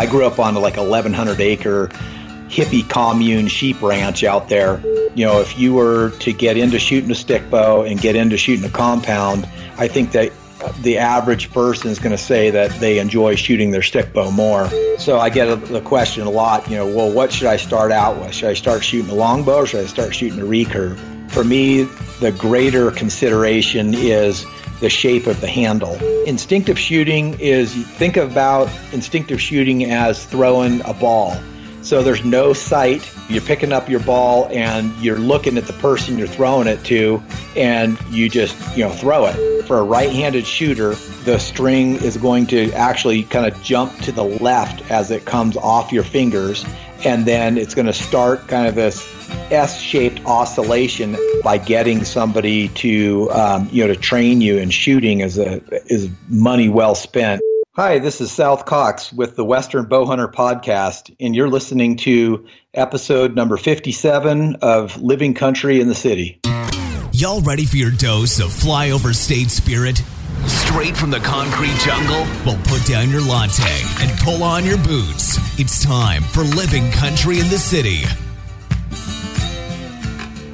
I grew up on like 1,100 acre hippie commune sheep ranch out there. You know, if you were to get into shooting a stick bow and get into shooting a compound, I think that the average person is going to say that they enjoy shooting their stick bow more. So I get the question a lot, you know, well, what should I start out with? Should I start shooting a longbow or should I start shooting a recurve? For me, the greater consideration is the shape of the handle. Instinctive shooting is think about instinctive shooting as throwing a ball. So there's no sight. You're picking up your ball and you're looking at the person you're throwing it to and you just, you know, throw it. For a right-handed shooter, the string is going to actually kind of jump to the left as it comes off your fingers and then it's going to start kind of this S-shaped oscillation by getting somebody to um, you know to train you in shooting is a is money well spent. Hi, this is South Cox with the Western Bowhunter podcast, and you're listening to episode number 57 of Living Country in the City. Y'all ready for your dose of flyover state spirit? Straight from the concrete jungle? Well, put down your latte and pull on your boots. It's time for Living Country in the City.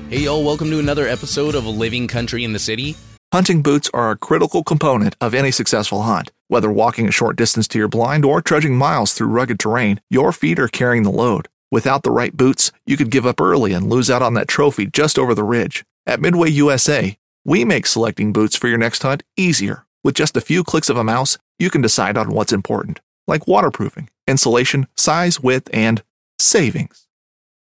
Hey, y'all, welcome to another episode of Living Country in the City. Hunting boots are a critical component of any successful hunt. Whether walking a short distance to your blind or trudging miles through rugged terrain, your feet are carrying the load. Without the right boots, you could give up early and lose out on that trophy just over the ridge. At Midway USA, we make selecting boots for your next hunt easier. With just a few clicks of a mouse, you can decide on what's important, like waterproofing, insulation, size, width, and savings.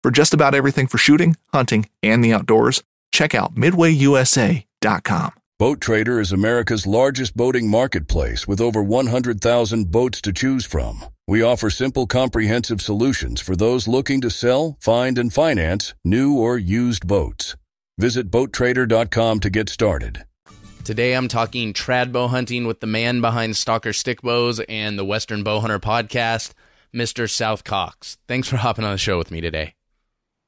For just about everything for shooting, hunting, and the outdoors, check out midwayusa.com. Boat Trader is America's largest boating marketplace with over 100,000 boats to choose from. We offer simple, comprehensive solutions for those looking to sell, find, and finance new or used boats. Visit BoatTrader.com to get started. Today I'm talking trad bow hunting with the man behind Stalker Stick Bows and the Western Bowhunter podcast, Mr. South Cox. Thanks for hopping on the show with me today.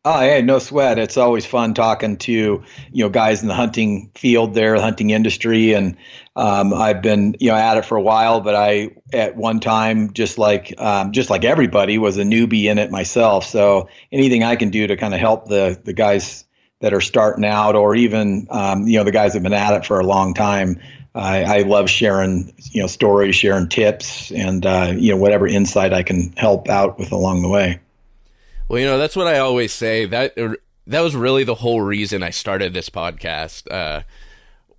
Oh, hey, no sweat. It's always fun talking to you know guys in the hunting field there, the hunting industry, and um, I've been you know at it for a while. But I at one time, just like um, just like everybody, was a newbie in it myself. So anything I can do to kind of help the the guys that are starting out, or even um, you know the guys that've been at it for a long time, I, I love sharing you know stories, sharing tips, and uh, you know whatever insight I can help out with along the way. Well, you know, that's what I always say. That that was really the whole reason I started this podcast. Uh,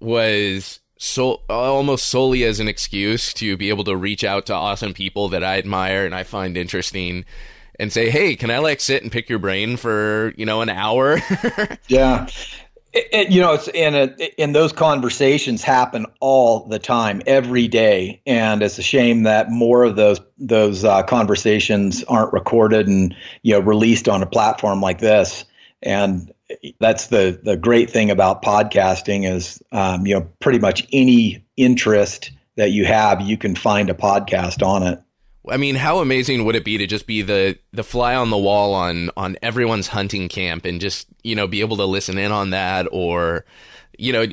was so almost solely as an excuse to be able to reach out to awesome people that I admire and I find interesting and say, "Hey, can I like sit and pick your brain for, you know, an hour?" yeah. It, it, you know, it's in a, in those conversations happen all the time, every day, and it's a shame that more of those those uh, conversations aren't recorded and you know released on a platform like this. And that's the the great thing about podcasting is um, you know pretty much any interest that you have, you can find a podcast on it. I mean, how amazing would it be to just be the the fly on the wall on on everyone's hunting camp and just you know be able to listen in on that or you know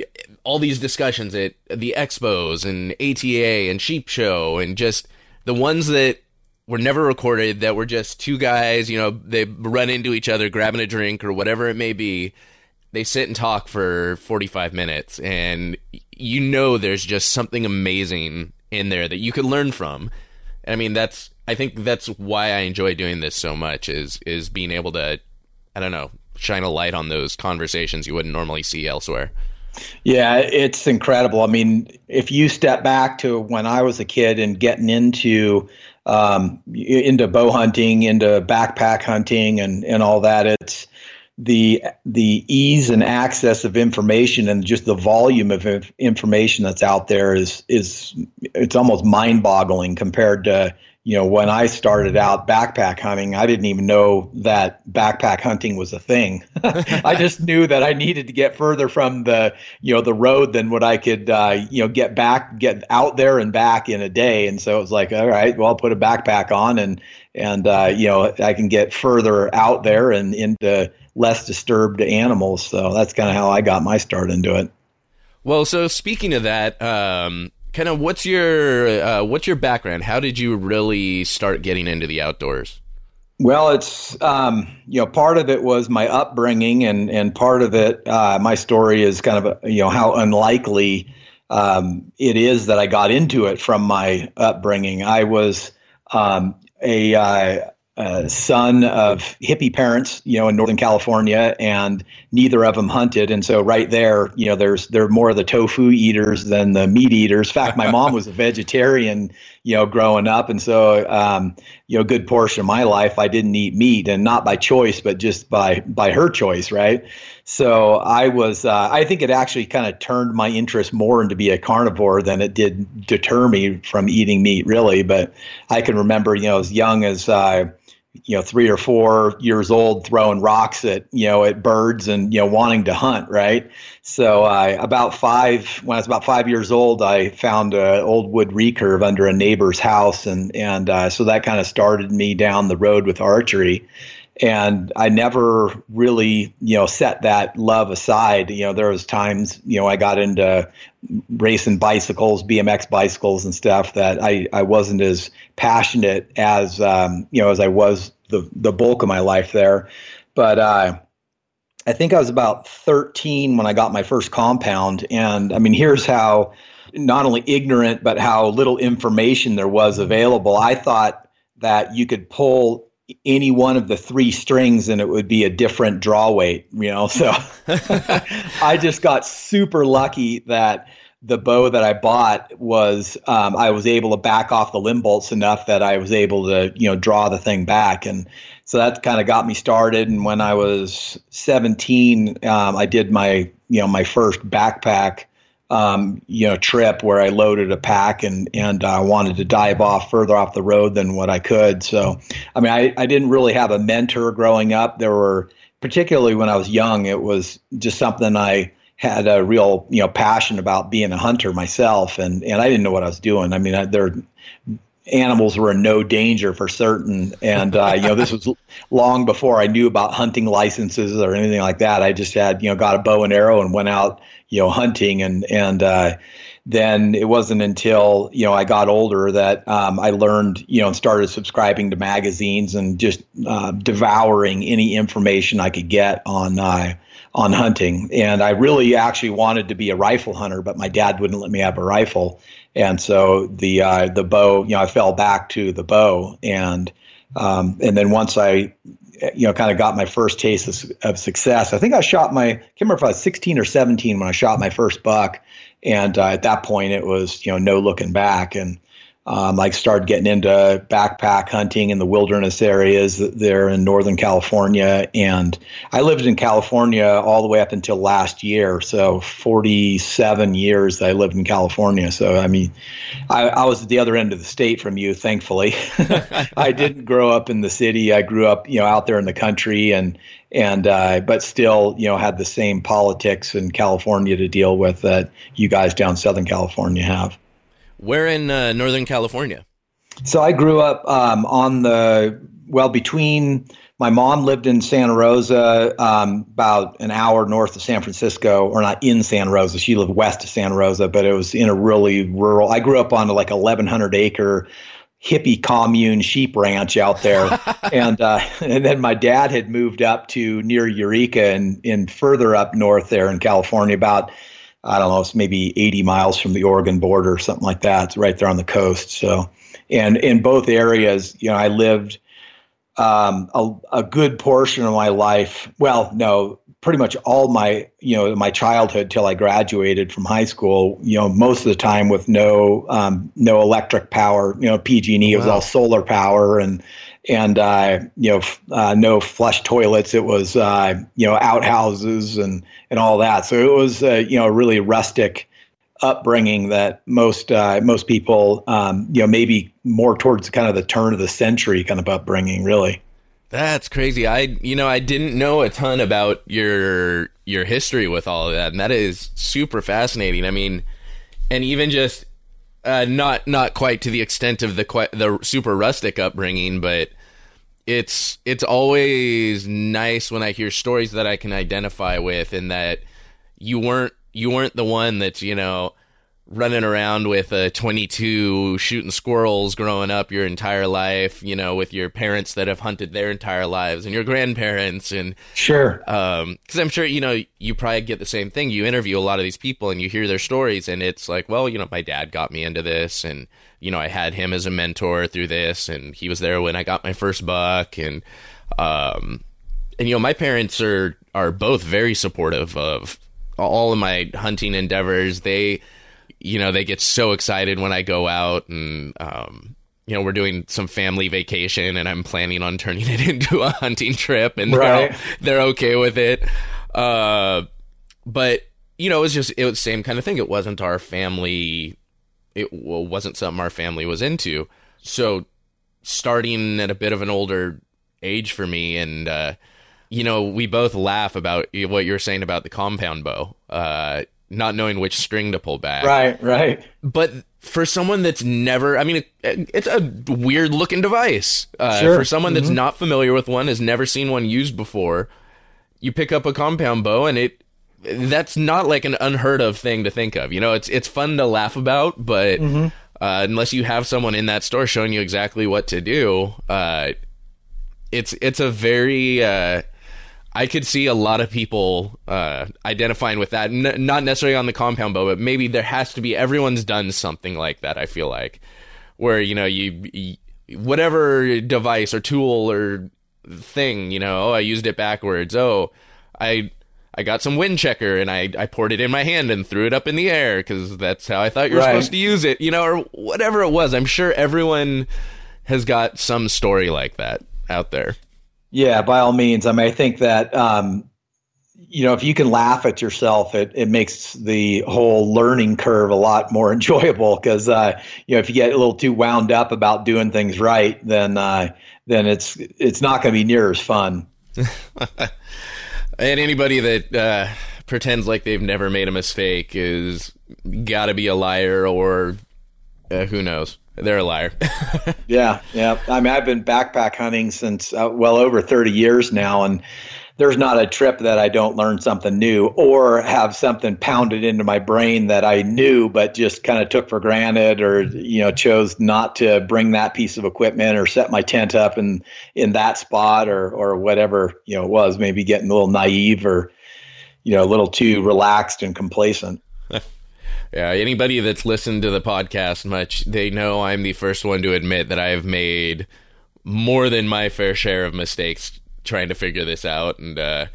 all these discussions at the expos and ATA and Sheep Show and just the ones that were never recorded that were just two guys, you know, they run into each other grabbing a drink or whatever it may be. They sit and talk for 45 minutes and you know there's just something amazing in there that you could learn from I mean, that's I think that's why I enjoy doing this so much is is being able to I don't know shine a light on those conversations you wouldn't normally see elsewhere. Yeah, it's incredible. I mean, if you step back to when I was a kid and getting into um, into bow hunting, into backpack hunting, and and all that, it's the the ease and access of information and just the volume of information that's out there is is it's almost mind-boggling compared to you know when I started out backpack hunting I didn't even know that backpack hunting was a thing. I just knew that I needed to get further from the you know the road than what I could uh, you know get back get out there and back in a day. And so it was like all right well I'll put a backpack on and and uh, you know I can get further out there and into less disturbed animals. So that's kind of how I got my start into it. Well, so speaking of that, um, kind of what's your uh, what's your background? How did you really start getting into the outdoors? Well, it's um, you know part of it was my upbringing, and and part of it, uh, my story is kind of you know how unlikely um, it is that I got into it from my upbringing. I was um, a uh, uh, son of hippie parents, you know, in Northern California, and neither of them hunted. And so, right there, you know, there's they're more of the tofu eaters than the meat eaters. In fact, my mom was a vegetarian, you know, growing up, and so, um, you know, a good portion of my life I didn't eat meat, and not by choice, but just by by her choice, right? So I was, uh, I think it actually kind of turned my interest more into be a carnivore than it did deter me from eating meat, really. But I can remember, you know, as young as I uh, you know three or four years old throwing rocks at you know at birds and you know wanting to hunt right? So uh, about five when i was about five years old i found an old wood recurve under a neighbor's house and and uh, so that kind of started me down the road with archery and I never really, you know, set that love aside. You know, there was times, you know, I got into racing bicycles, BMX bicycles and stuff that I, I wasn't as passionate as, um, you know, as I was the, the bulk of my life there. But, uh, I think I was about 13 when I got my first compound. And I mean, here's how not only ignorant, but how little information there was available. I thought that you could pull any one of the three strings and it would be a different draw weight, you know. So I just got super lucky that the bow that I bought was um, I was able to back off the limb bolts enough that I was able to you know draw the thing back and so that kind of got me started and when I was 17 um, I did my you know my first backpack um, you know trip where I loaded a pack and and I uh, wanted to dive off further off the road than what I could. So, I mean, I, I didn't really have a mentor growing up. There were particularly when I was young, it was just something I had a real you know passion about being a hunter myself, and and I didn't know what I was doing. I mean, I, there animals were in no danger for certain. And, uh, you know, this was long before I knew about hunting licenses or anything like that. I just had, you know, got a bow and arrow and went out you know hunting and and uh, then it wasn't until you know I got older that um, I learned you know and started subscribing to magazines and just uh, devouring any information I could get on uh, on hunting. And I really actually wanted to be a rifle hunter, but my dad wouldn't let me have a rifle, and so the uh, the bow you know I fell back to the bow and. Um, and then once I you know, kind of got my first taste of, of, success. I think I shot my, I can't remember if I was 16 or 17 when I shot my first buck. And uh, at that point, it was, you know, no looking back. And um, I started getting into backpack hunting in the wilderness areas there in Northern California. And I lived in California all the way up until last year. So 47 years I lived in California. So, I mean, I, I was at the other end of the state from you, thankfully. I didn't grow up in the city. I grew up, you know, out there in the country and, and, uh, but still, you know, had the same politics in California to deal with that you guys down Southern California have. Where in uh, Northern California? So I grew up um, on the well between. My mom lived in Santa Rosa, um, about an hour north of San Francisco, or not in Santa Rosa. She lived west of Santa Rosa, but it was in a really rural. I grew up on like 1,100 acre hippie commune sheep ranch out there, and uh, and then my dad had moved up to near Eureka and in further up north there in California, about I don't know, it's maybe 80 miles from the Oregon border or something like that. It's right there on the coast. So, and in both areas, you know, I lived um, a, a good portion of my life. Well, no, pretty much all my, you know, my childhood till I graduated from high school. You know, most of the time with no, um, no electric power. You know, PG&E wow. was all solar power and and uh, you know uh, no flush toilets. It was uh, you know outhouses and and all that. So it was you know a really rustic upbringing that most uh, most people um, you know maybe more towards kind of the turn of the century kind of upbringing really. That's crazy. I you know I didn't know a ton about your your history with all of that, and that is super fascinating. I mean, and even just uh, not not quite to the extent of the the super rustic upbringing, but it's it's always nice when I hear stories that I can identify with, and that you weren't you weren't the one that's you know running around with a 22 shooting squirrels growing up your entire life, you know, with your parents that have hunted their entire lives and your grandparents and sure. Um, cause I'm sure, you know, you probably get the same thing. You interview a lot of these people and you hear their stories and it's like, well, you know, my dad got me into this and, you know, I had him as a mentor through this and he was there when I got my first buck and, um, and you know, my parents are, are both very supportive of all of my hunting endeavors. They, you know, they get so excited when I go out and, um, you know, we're doing some family vacation and I'm planning on turning it into a hunting trip and right. they're, they're okay with it. Uh, but you know, it was just, it was the same kind of thing. It wasn't our family. It wasn't something our family was into. So starting at a bit of an older age for me and, uh, you know, we both laugh about what you're saying about the compound bow. Uh, not knowing which string to pull back. Right, right. But for someone that's never, I mean, it, it's a weird looking device. Uh, sure. For someone that's mm-hmm. not familiar with one, has never seen one used before, you pick up a compound bow and it, that's not like an unheard of thing to think of. You know, it's it's fun to laugh about, but mm-hmm. uh, unless you have someone in that store showing you exactly what to do, uh, it's it's a very uh, I could see a lot of people uh, identifying with that. N- not necessarily on the compound bow, but maybe there has to be. Everyone's done something like that. I feel like where you know you, you whatever device or tool or thing you know. Oh, I used it backwards. Oh, I I got some wind checker and I, I poured it in my hand and threw it up in the air because that's how I thought you were right. supposed to use it, you know, or whatever it was. I'm sure everyone has got some story like that out there. Yeah, by all means. I mean, I think that um, you know, if you can laugh at yourself, it, it makes the whole learning curve a lot more enjoyable. Because uh, you know, if you get a little too wound up about doing things right, then uh, then it's it's not going to be near as fun. and anybody that uh, pretends like they've never made a mistake is got to be a liar, or uh, who knows they're a liar. yeah, yeah. I mean, I've been backpack hunting since uh, well over 30 years now, and there's not a trip that I don't learn something new or have something pounded into my brain that I knew but just kind of took for granted or you know chose not to bring that piece of equipment or set my tent up in in that spot or or whatever you know it was maybe getting a little naive or you know a little too relaxed and complacent. Yeah, anybody that's listened to the podcast much, they know I'm the first one to admit that I have made more than my fair share of mistakes trying to figure this out, and uh,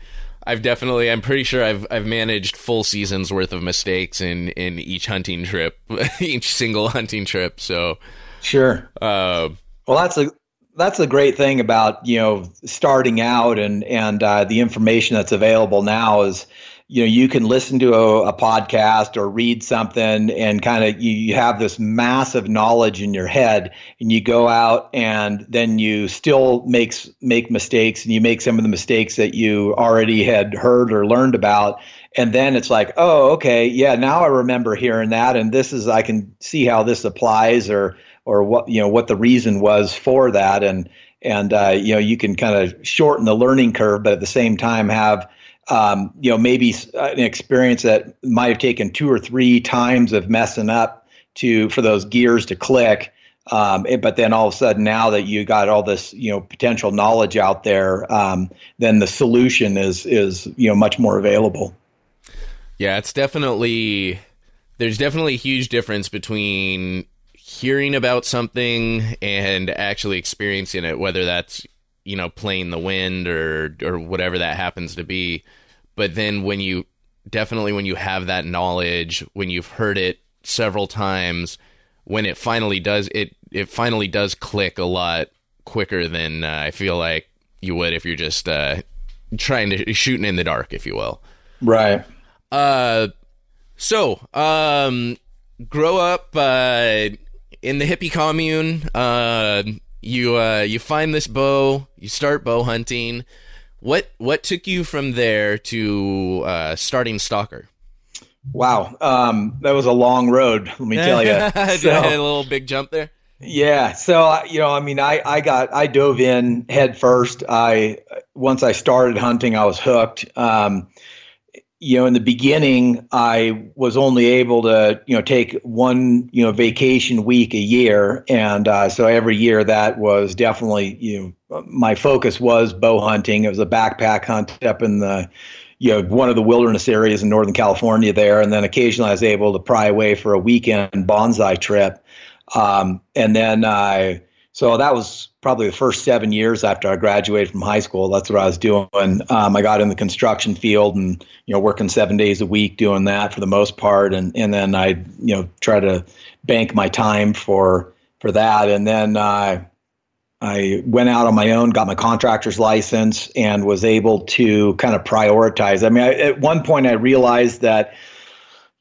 I've definitely, I'm pretty sure I've I've managed full seasons worth of mistakes in in each hunting trip, each single hunting trip. So sure. Uh, well, that's a that's the great thing about you know starting out and and uh, the information that's available now is you know you can listen to a, a podcast or read something and kind of you, you have this massive knowledge in your head and you go out and then you still makes make mistakes and you make some of the mistakes that you already had heard or learned about. And then it's like oh okay yeah now i remember hearing that and this is i can see how this applies or or what you know what the reason was for that. And and uh, you know you can kind of shorten the learning curve but at the same time have um, you know, maybe an experience that might have taken two or three times of messing up to for those gears to click. Um, it, but then all of a sudden, now that you got all this, you know, potential knowledge out there, um, then the solution is is you know much more available. Yeah, it's definitely there's definitely a huge difference between hearing about something and actually experiencing it, whether that's you know, playing the wind or or whatever that happens to be. But then when you definitely when you have that knowledge, when you've heard it several times, when it finally does it it finally does click a lot quicker than uh, I feel like you would if you're just uh, trying to shooting in the dark, if you will. Right. Uh, so um, grow up uh, in the hippie commune. Uh, you uh, you find this bow, you start bow hunting. What what took you from there to uh, starting Stalker? Wow, um, that was a long road. Let me tell you. so, a little big jump there. Yeah, so uh, you know, I mean, I I got I dove in head first. I once I started hunting, I was hooked. Um, you know, in the beginning, I was only able to, you know, take one, you know, vacation week a year, and uh, so every year that was definitely, you know, my focus was bow hunting. It was a backpack hunt up in the, you know, one of the wilderness areas in Northern California there, and then occasionally I was able to pry away for a weekend bonsai trip, um, and then I. So that was probably the first seven years after I graduated from high school. That's what I was doing. Um, I got in the construction field and you know working seven days a week doing that for the most part, and and then I you know try to bank my time for for that, and then uh, I went out on my own, got my contractor's license, and was able to kind of prioritize. I mean, I, at one point I realized that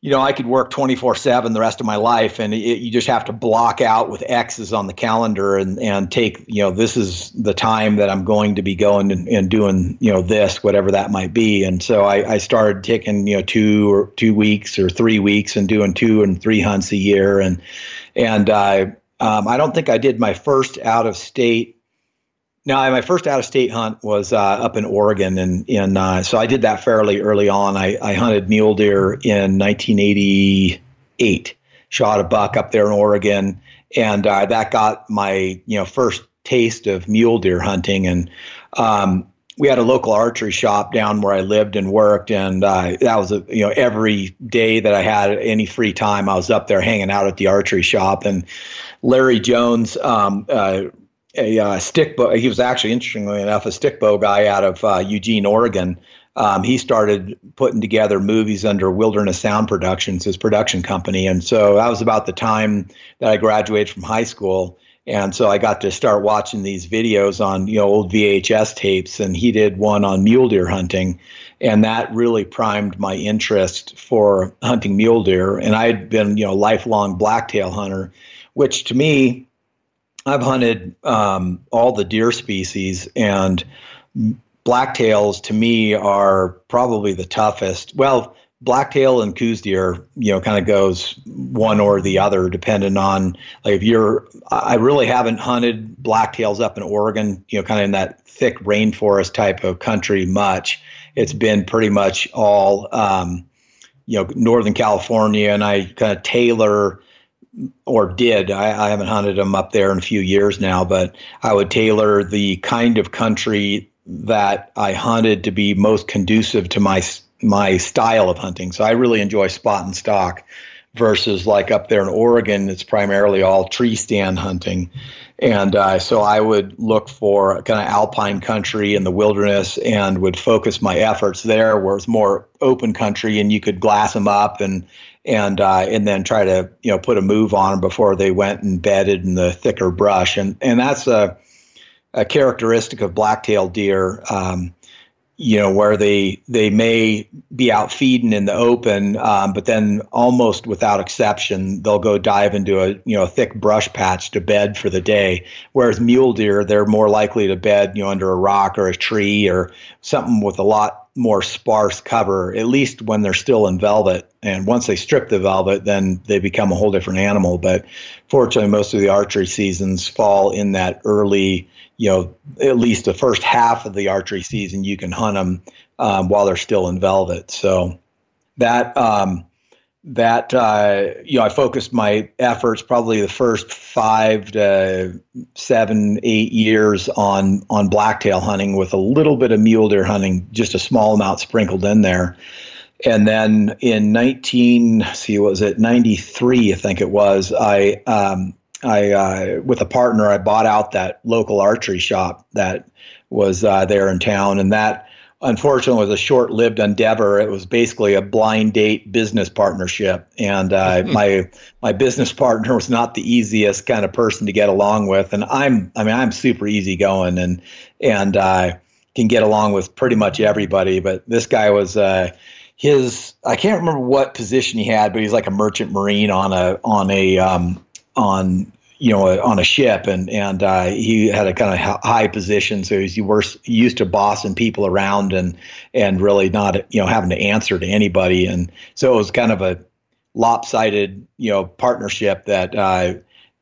you know, I could work 24 7 the rest of my life, and it, you just have to block out with X's on the calendar and, and take, you know, this is the time that I'm going to be going and, and doing, you know, this, whatever that might be. And so I, I started taking, you know, two or two weeks or three weeks and doing two and three hunts a year. And, and uh, um, I don't think I did my first out of state no, my first out of state hunt was uh, up in Oregon, and in uh, so I did that fairly early on. I, I hunted mule deer in 1988. Shot a buck up there in Oregon, and uh, that got my you know first taste of mule deer hunting. And um, we had a local archery shop down where I lived and worked, and uh, that was a, you know every day that I had any free time, I was up there hanging out at the archery shop. And Larry Jones um, uh, a uh, stick bow. He was actually, interestingly enough, a stick bow guy out of uh, Eugene, Oregon. Um, he started putting together movies under Wilderness Sound Productions, his production company, and so that was about the time that I graduated from high school. And so I got to start watching these videos on you know old VHS tapes, and he did one on mule deer hunting, and that really primed my interest for hunting mule deer. And I had been you know lifelong blacktail hunter, which to me I've hunted um, all the deer species, and blacktails to me are probably the toughest. Well, blacktail and Coues deer, you know, kind of goes one or the other, depending on like if you're. I really haven't hunted blacktails up in Oregon, you know, kind of in that thick rainforest type of country much. It's been pretty much all, um, you know, Northern California, and I kind of tailor or did. I, I, haven't hunted them up there in a few years now, but I would tailor the kind of country that I hunted to be most conducive to my my style of hunting. So I really enjoy spot and stalk versus like up there in Oregon, it's primarily all tree stand hunting. And uh, so I would look for kind of alpine country in the wilderness and would focus my efforts there where it's more open country and you could glass them up and and uh, and then try to you know put a move on them before they went and bedded in the thicker brush, and and that's a a characteristic of blacktail deer. Um, you know where they they may be out feeding in the open, um, but then almost without exception they'll go dive into a you know a thick brush patch to bed for the day. Whereas mule deer they're more likely to bed you know under a rock or a tree or something with a lot more sparse cover, at least when they're still in velvet. And once they strip the velvet, then they become a whole different animal. But fortunately, most of the archery seasons fall in that early, you know, at least the first half of the archery season, you can hunt them um, while they're still in velvet. So that, um, that uh, you know, I focused my efforts probably the first five to seven, eight years on on blacktail hunting with a little bit of mule deer hunting, just a small amount sprinkled in there. And then in 19, see, was it, 93, I think it was, I, um, I, uh, with a partner, I bought out that local archery shop that was uh, there in town, and that unfortunately was a short-lived endeavor. It was basically a blind date business partnership, and uh, my my business partner was not the easiest kind of person to get along with. And I'm I mean I'm super easygoing and and uh, can get along with pretty much everybody, but this guy was. Uh, his I can't remember what position he had, but he's like a merchant marine on a on a um, on you know, on a ship, and and uh, he had a kind of high position, so he's used to bossing people around and and really not you know having to answer to anybody, and so it was kind of a lopsided you know partnership that uh,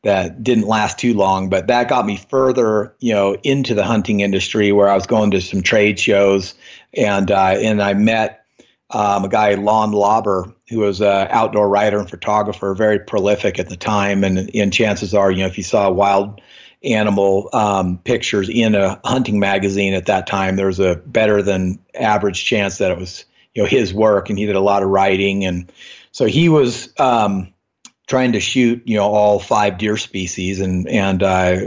that didn't last too long, but that got me further you know into the hunting industry where I was going to some trade shows, and uh, and I met um, a guy, Lon Lauber, who was an outdoor writer and photographer, very prolific at the time. And, and chances are, you know, if you saw wild animal um, pictures in a hunting magazine at that time, there was a better than average chance that it was, you know, his work. And he did a lot of writing. And so he was um, trying to shoot, you know, all five deer species. And, and uh,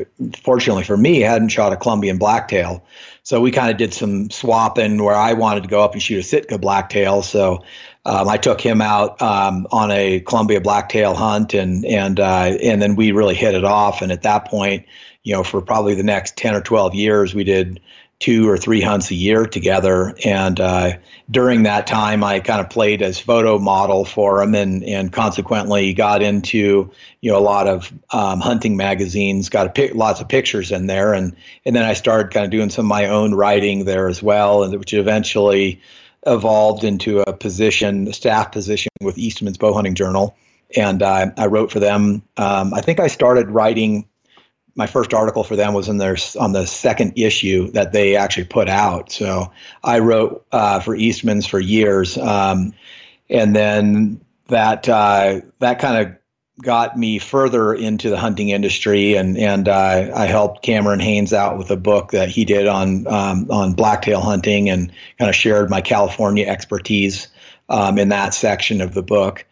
fortunately for me, I hadn't shot a Columbian blacktail. So we kind of did some swapping where I wanted to go up and shoot a Sitka blacktail. So um, I took him out um, on a Columbia blacktail hunt, and and uh, and then we really hit it off. And at that point, you know, for probably the next ten or twelve years, we did two or three hunts a year together. And uh, during that time, I kind of played as photo model for him, and and consequently got into you know a lot of um, hunting magazines. Got lots of pictures in there, and and then I started kind of doing some of my own writing there as well, and which eventually evolved into a position, a staff position with Eastman's Bow Hunting Journal. And uh, I wrote for them. Um, I think I started writing my first article for them was in their on the second issue that they actually put out. So I wrote uh, for Eastman's for years, um, and then that uh, that kind of got me further into the hunting industry, and and uh, I helped Cameron Hanes out with a book that he did on um, on blacktail hunting, and kind of shared my California expertise um, in that section of the book,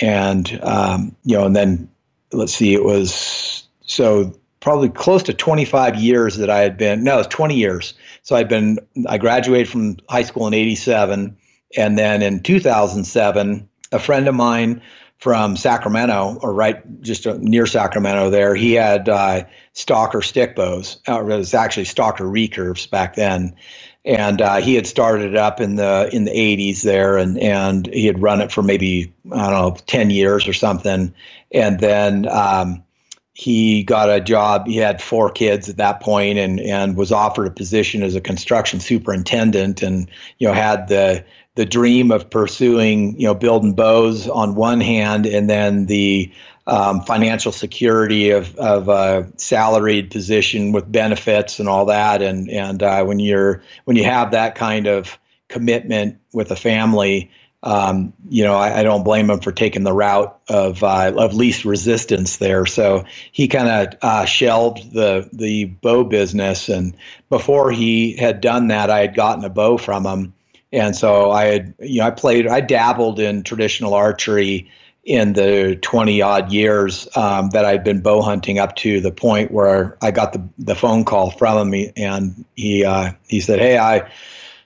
and um, you know, and then let's see, it was so probably close to 25 years that I had been, no, it's 20 years. So I'd been, I graduated from high school in 87. And then in 2007, a friend of mine from Sacramento, or right just near Sacramento there, he had uh, Stalker stick bows. Uh, it was actually Stalker recurves back then. And uh, he had started up in the in the 80s there, and and he had run it for maybe I don't know 10 years or something, and then um, he got a job. He had four kids at that point, and and was offered a position as a construction superintendent, and you know had the the dream of pursuing you know building bows on one hand, and then the um, financial security of of a salaried position with benefits and all that. And and uh, when you're when you have that kind of commitment with a family, um, you know, I, I, don't blame him for taking the route of uh, of least resistance there. So he kind of uh, shelved the the bow business, and before he had done that, I had gotten a bow from him, and so I had you know I played I dabbled in traditional archery in the 20 odd years um, that I'd been bow hunting up to the point where I got the the phone call from him, and he uh, he said, "Hey, I."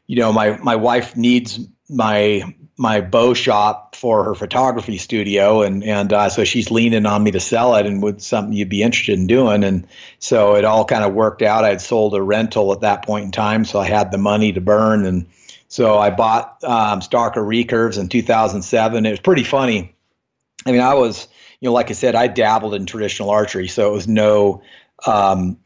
You know, my, my wife needs my my bow shop for her photography studio, and and uh, so she's leaning on me to sell it, and would something you'd be interested in doing, and so it all kind of worked out. I had sold a rental at that point in time, so I had the money to burn, and so I bought um, Stalker recurves in 2007. It was pretty funny. I mean, I was you know, like I said, I dabbled in traditional archery, so it was no um,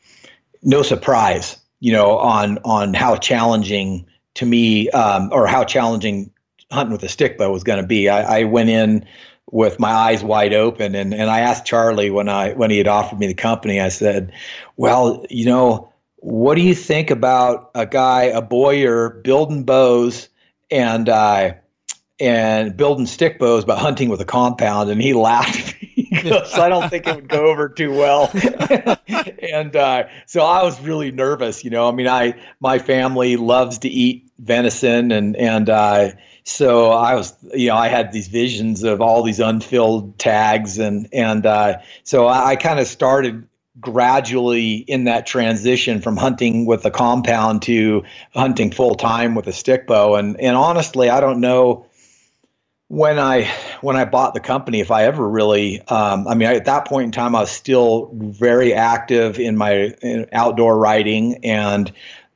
no surprise, you know, on on how challenging to me um, or how challenging hunting with a stick bow was going to be. I, I, went in with my eyes wide open, and, and I asked Charlie when I when he had offered me the company. I said, "Well, you know, what do you think about a guy, a bowyer, building bows and uh, and building stick bows, but hunting with a compound?" And he laughed. goes, I don't think it would go over too well. and uh, so I was really nervous. You know, I mean, I my family loves to eat venison, and and uh, so I was, you know, I had these visions of all these unfilled tags, and and uh, so I, I kind of started gradually in that transition from hunting with a compound to hunting full time with a stick bow, and and honestly, I don't know when I when I bought the company, if I ever really, um, I mean, I, at that point in time, I was still very active in my in outdoor writing, and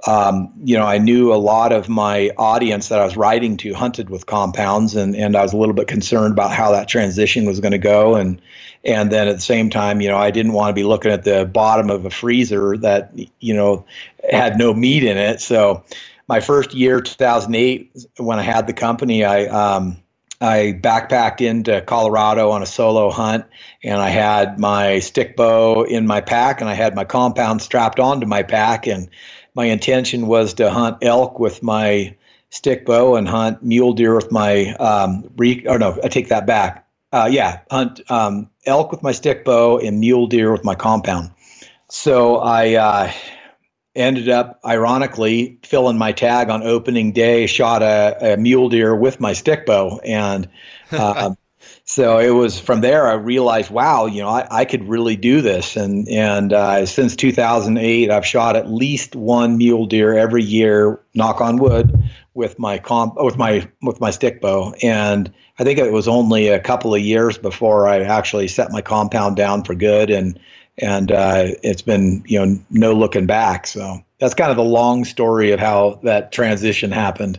um, you know, I knew a lot of my audience that I was writing to hunted with compounds, and, and I was a little bit concerned about how that transition was going to go. And and then at the same time, you know, I didn't want to be looking at the bottom of a freezer that you know had no meat in it. So my first year, 2008, when I had the company, I um, I backpacked into Colorado on a solo hunt, and I had my stick bow in my pack, and I had my compound strapped onto my pack, and my intention was to hunt elk with my stick bow and hunt mule deer with my um, re- or no, I take that back. Uh, yeah, hunt um, elk with my stick bow and mule deer with my compound. So I uh, ended up, ironically, filling my tag on opening day. Shot a, a mule deer with my stick bow, and uh, so it was from there I realized, wow, you know, I, I could really do this. And and uh, since 2008, I've shot at least one mule deer every year. Knock on wood with my comp with my with my stick bow and I think it was only a couple of years before I actually set my compound down for good and and uh, it's been you know no looking back so that's kind of the long story of how that transition happened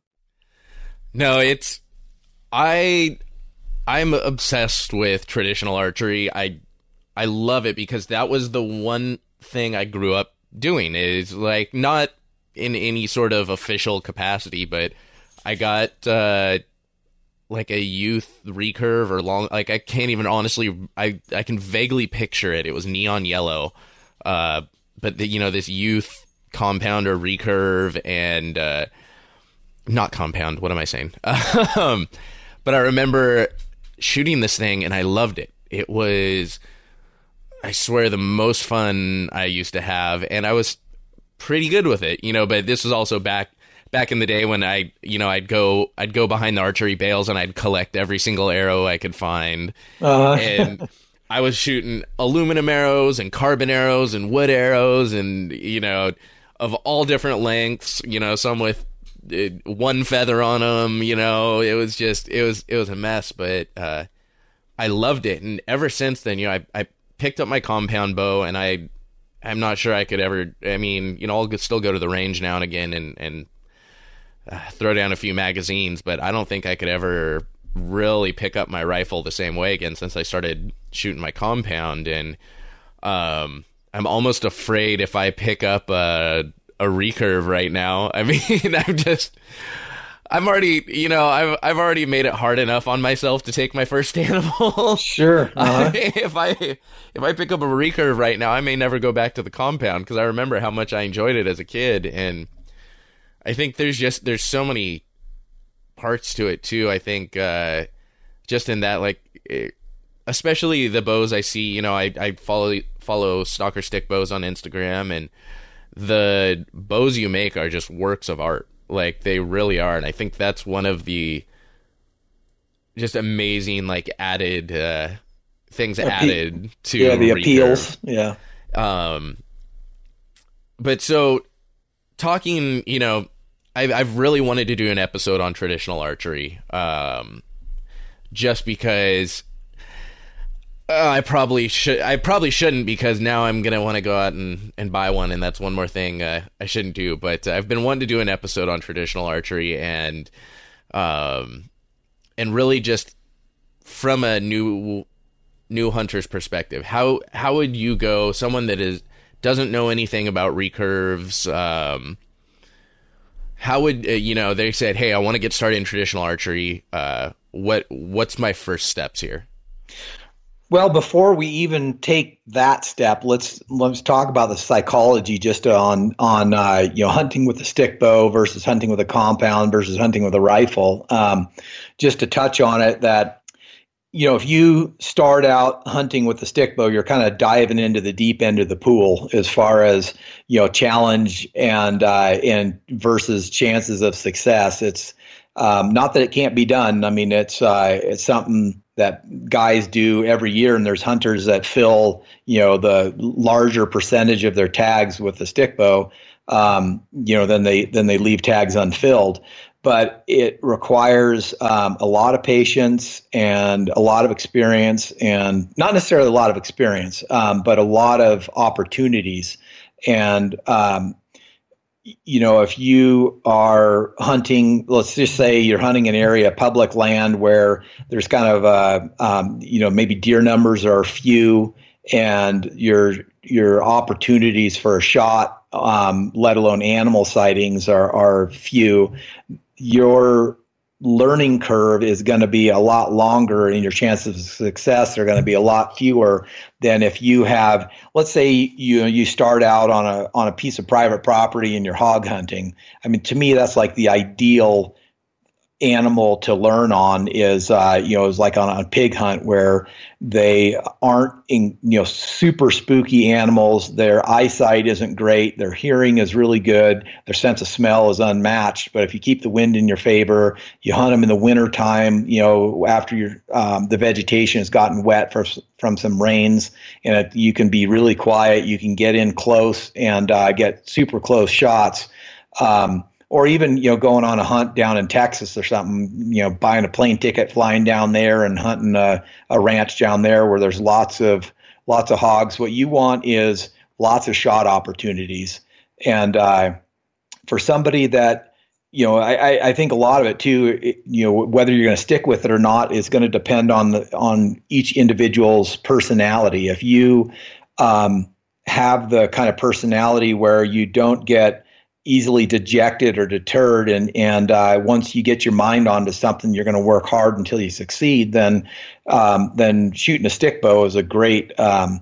No, it's I I'm obsessed with traditional archery. I I love it because that was the one thing I grew up doing is like not in any sort of official capacity, but I got uh, like a youth recurve or long. Like I can't even honestly. I I can vaguely picture it. It was neon yellow, uh, but the, you know this youth compound or recurve and uh, not compound. What am I saying? um, but I remember shooting this thing and I loved it. It was. I swear the most fun I used to have, and I was pretty good with it, you know. But this was also back back in the day when I, you know, I'd go I'd go behind the archery bales and I'd collect every single arrow I could find, uh-huh. and I was shooting aluminum arrows and carbon arrows and wood arrows and you know of all different lengths, you know, some with uh, one feather on them, you know. It was just it was it was a mess, but uh, I loved it, and ever since then, you know, I I picked up my compound bow and I I'm not sure I could ever. I mean, you know, I'll still go to the range now and again and and uh, throw down a few magazines, but I don't think I could ever really pick up my rifle the same way again since I started shooting my compound. And um, I'm almost afraid if I pick up a a recurve right now. I mean, I'm just I'm already, you know, I've I've already made it hard enough on myself to take my first animal. Sure. Uh-huh. if I if I pick up a recurve right now, I may never go back to the compound because I remember how much I enjoyed it as a kid, and I think there's just there's so many parts to it too. I think uh, just in that, like, it, especially the bows I see. You know, I I follow follow Stalker Stick Bows on Instagram, and the bows you make are just works of art. Like they really are, and I think that's one of the just amazing like added uh, things Appe- added to yeah the appeals yeah. Um, but so talking, you know, I've I've really wanted to do an episode on traditional archery, um, just because uh, I probably should. I probably shouldn't because now I'm gonna want to go out and, and buy one, and that's one more thing uh, I shouldn't do. But uh, I've been wanting to do an episode on traditional archery and, um, and really just from a new new hunter's perspective. How how would you go? Someone that is doesn't know anything about recurves. Um, how would uh, you know? They said, "Hey, I want to get started in traditional archery. Uh, what what's my first steps here?" Well, before we even take that step, let's let's talk about the psychology just on on uh, you know hunting with a stick bow versus hunting with a compound versus hunting with a rifle. Um, just to touch on it, that you know if you start out hunting with a stick bow, you're kind of diving into the deep end of the pool as far as you know challenge and uh, and versus chances of success. It's um, not that it can't be done. I mean, it's uh, it's something that guys do every year, and there's hunters that fill you know the larger percentage of their tags with the stick bow. Um, you know, then they then they leave tags unfilled. But it requires um, a lot of patience and a lot of experience, and not necessarily a lot of experience, um, but a lot of opportunities. And um, you know, if you are hunting, let's just say you're hunting an area, public land, where there's kind of, uh, um, you know, maybe deer numbers are few, and your your opportunities for a shot, um, let alone animal sightings, are are few. Your learning curve is going to be a lot longer and your chances of success are going to be a lot fewer than if you have let's say you you start out on a on a piece of private property and you're hog hunting. I mean to me that's like the ideal animal to learn on is uh, you know is like on a pig hunt where they aren't in, you know super spooky animals. Their eyesight isn't great. Their hearing is really good. Their sense of smell is unmatched. But if you keep the wind in your favor you hunt them in the winter time you know after your um, the vegetation has gotten wet for, from some rains and it, you can be really quiet. You can get in close and uh, get super close shots. Um, or even you know going on a hunt down in Texas or something, you know, buying a plane ticket, flying down there and hunting a, a ranch down there where there's lots of lots of hogs. What you want is lots of shot opportunities, and uh, for somebody that you know, I, I think a lot of it too, it, you know, whether you're going to stick with it or not is going to depend on the on each individual's personality. If you um, have the kind of personality where you don't get easily dejected or deterred and and uh, once you get your mind onto something you're going to work hard until you succeed then um, then shooting a stick bow is a great um,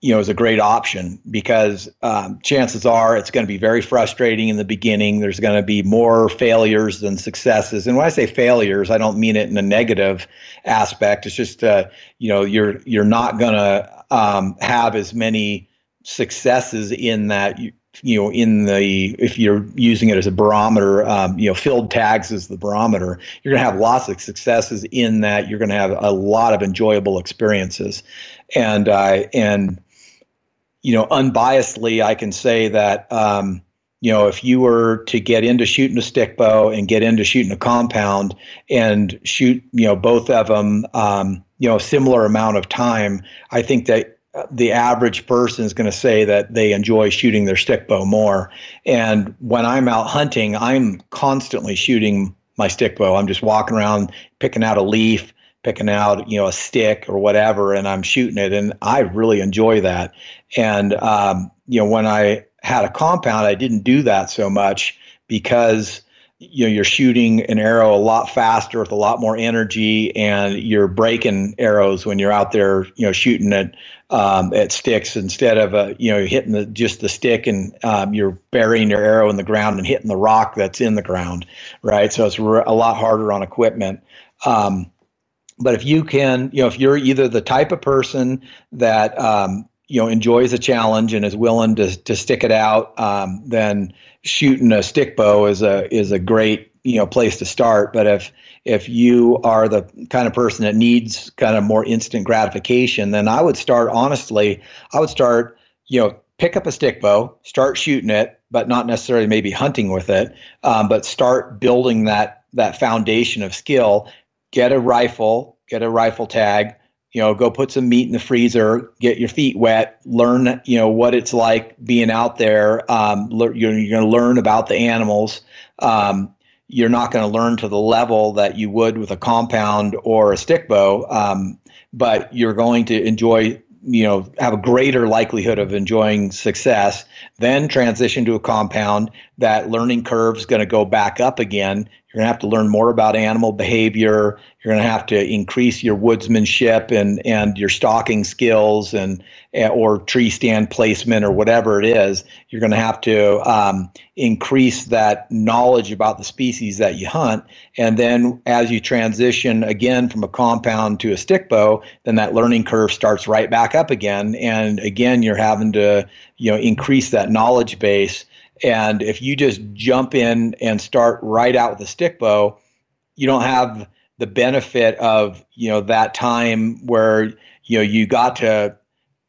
you know is a great option because um, chances are it's going to be very frustrating in the beginning. There's going to be more failures than successes. And when i say failures i don't mean it in a negative aspect. It's just uh, you know you're you're not going to um, have as many successes in that you, know, in the if you're using it as a barometer, um, you know, filled tags is the barometer, you're going to have lots of successes in that. You're going to have a lot of enjoyable experiences, and uh, and you know, unbiasedly, I can say that. Um, you know, if you were to get into shooting a stick bow and get into shooting a compound and shoot, you know, both of them, um, you know, similar amount of time, I think that the average person is going to say that they enjoy shooting their stick bow more. And when I'm out hunting, I'm constantly shooting my stick bow. I'm just walking around picking out a leaf, picking out you know a stick or whatever, and I'm shooting it, and I really enjoy that. And um, you know when I had a compound, I didn't do that so much because you know you're shooting an arrow a lot faster with a lot more energy and you're breaking arrows when you're out there you know shooting at um, at sticks instead of uh, you know hitting the just the stick and um, you're burying your arrow in the ground and hitting the rock that's in the ground right? So it's a lot harder on equipment. Um, but if you can you know if you're either the type of person that um, you know enjoys a challenge and is willing to to stick it out, um, then shooting a stick bow is a is a great you know place to start. But if if you are the kind of person that needs kind of more instant gratification, then I would start honestly. I would start you know pick up a stick bow, start shooting it, but not necessarily maybe hunting with it, um, but start building that that foundation of skill. Get a rifle, get a rifle tag you know, go put some meat in the freezer, get your feet wet, learn, you know, what it's like being out there. Um, you're, you're going to learn about the animals. Um, you're not going to learn to the level that you would with a compound or a stick bow, um, but you're going to enjoy you know have a greater likelihood of enjoying success then transition to a compound that learning curve is going to go back up again you're going to have to learn more about animal behavior. You're going to have to increase your woodsmanship and, and your stalking skills and or tree stand placement or whatever it is. You're going to have to um, increase that knowledge about the species that you hunt. And then as you transition again from a compound to a stick bow, then that learning curve starts right back up again. And again, you're having to you know increase that knowledge base and if you just jump in and start right out with a stick bow, you don't have the benefit of you know that time where you know you got to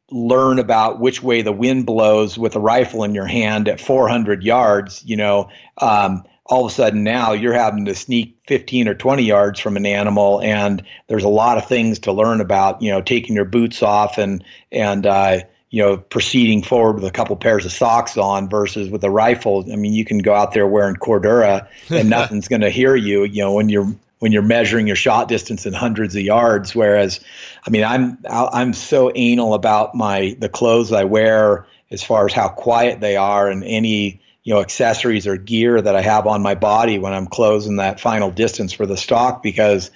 learn about which way the wind blows with a rifle in your hand at 400 yards. You know, um, all of a sudden now you're having to sneak 15 or 20 yards from an animal, and there's a lot of things to learn about. You know, taking your boots off and and uh, you know, proceeding forward with a couple pairs of socks on versus with a rifle. I mean, you can go out there wearing Cordura and nothing's going to hear you, you know, when you're when you're measuring your shot distance in hundreds of yards. Whereas, I mean, I'm I'm so anal about my the clothes I wear as far as how quiet they are and any you know accessories or gear that I have on my body when I'm closing that final distance for the stalk because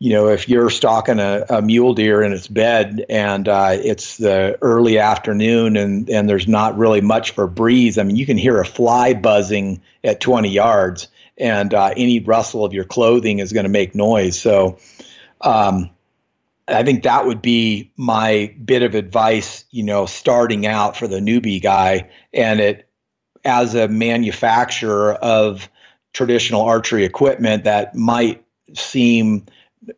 you know, if you're stalking a, a mule deer in its bed and uh, it's the early afternoon and, and there's not really much for breeze, I mean, you can hear a fly buzzing at 20 yards and uh, any rustle of your clothing is going to make noise. So, um, I think that would be my bit of advice, you know, starting out for the newbie guy. And it, as a manufacturer of traditional archery equipment, that might seem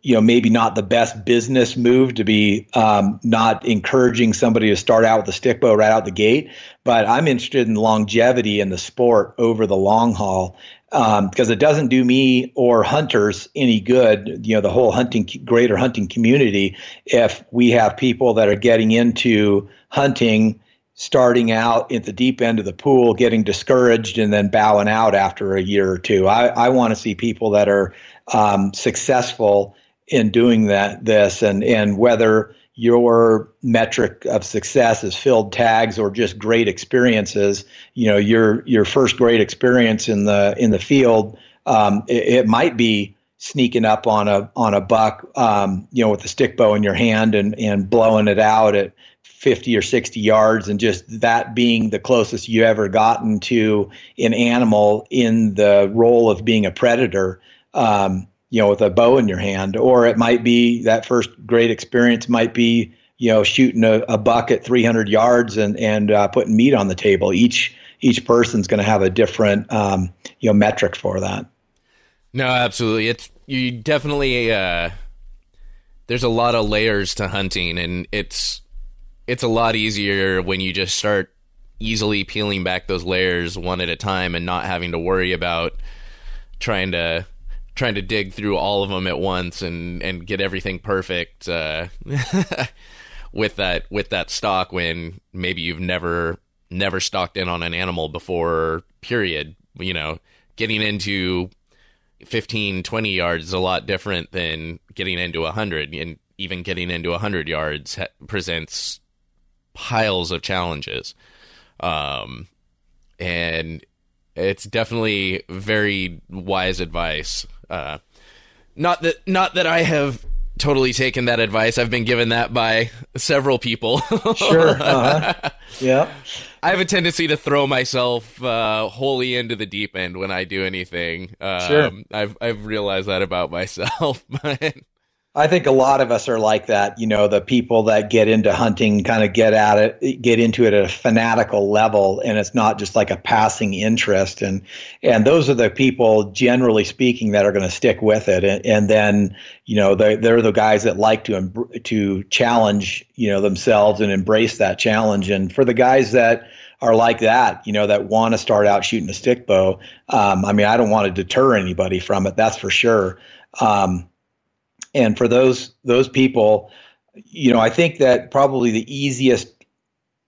you know maybe not the best business move to be um, not encouraging somebody to start out with a stick bow right out the gate but i'm interested in longevity in the sport over the long haul because um, it doesn't do me or hunters any good you know the whole hunting greater hunting community if we have people that are getting into hunting starting out at the deep end of the pool getting discouraged and then bowing out after a year or two. I, I want to see people that are um, successful in doing that this and and whether your metric of success is filled tags or just great experiences you know your your first great experience in the in the field um, it, it, might be sneaking up on a on a buck um, you know with a stick bow in your hand and and blowing it out at 50 or 60 yards and just that being the closest you ever gotten to an animal in the role of being a predator um, you know, with a bow in your hand, or it might be that first great experience might be, you know, shooting a, a buck at 300 yards and and uh, putting meat on the table. Each each person's going to have a different, um, you know, metric for that. No, absolutely. It's you definitely. Uh, there's a lot of layers to hunting, and it's it's a lot easier when you just start easily peeling back those layers one at a time and not having to worry about trying to trying to dig through all of them at once and and get everything perfect uh, with that with that stalk when maybe you've never never stalked in on an animal before period. You know getting into 15 20 yards is a lot different than getting into 100 and even getting into 100 yards ha- presents piles of challenges. Um and it's definitely very wise advice uh, not that not that I have totally taken that advice. I've been given that by several people. sure. Uh-huh. Yeah. I have a tendency to throw myself uh, wholly into the deep end when I do anything. Um, sure. I've I've realized that about myself. I think a lot of us are like that. You know, the people that get into hunting kind of get at it, get into it at a fanatical level, and it's not just like a passing interest. And and those are the people, generally speaking, that are going to stick with it. And, and then, you know, they they're the guys that like to to challenge, you know, themselves and embrace that challenge. And for the guys that are like that, you know, that want to start out shooting a stick bow. Um, I mean, I don't want to deter anybody from it. That's for sure. Um, and for those those people, you know, I think that probably the easiest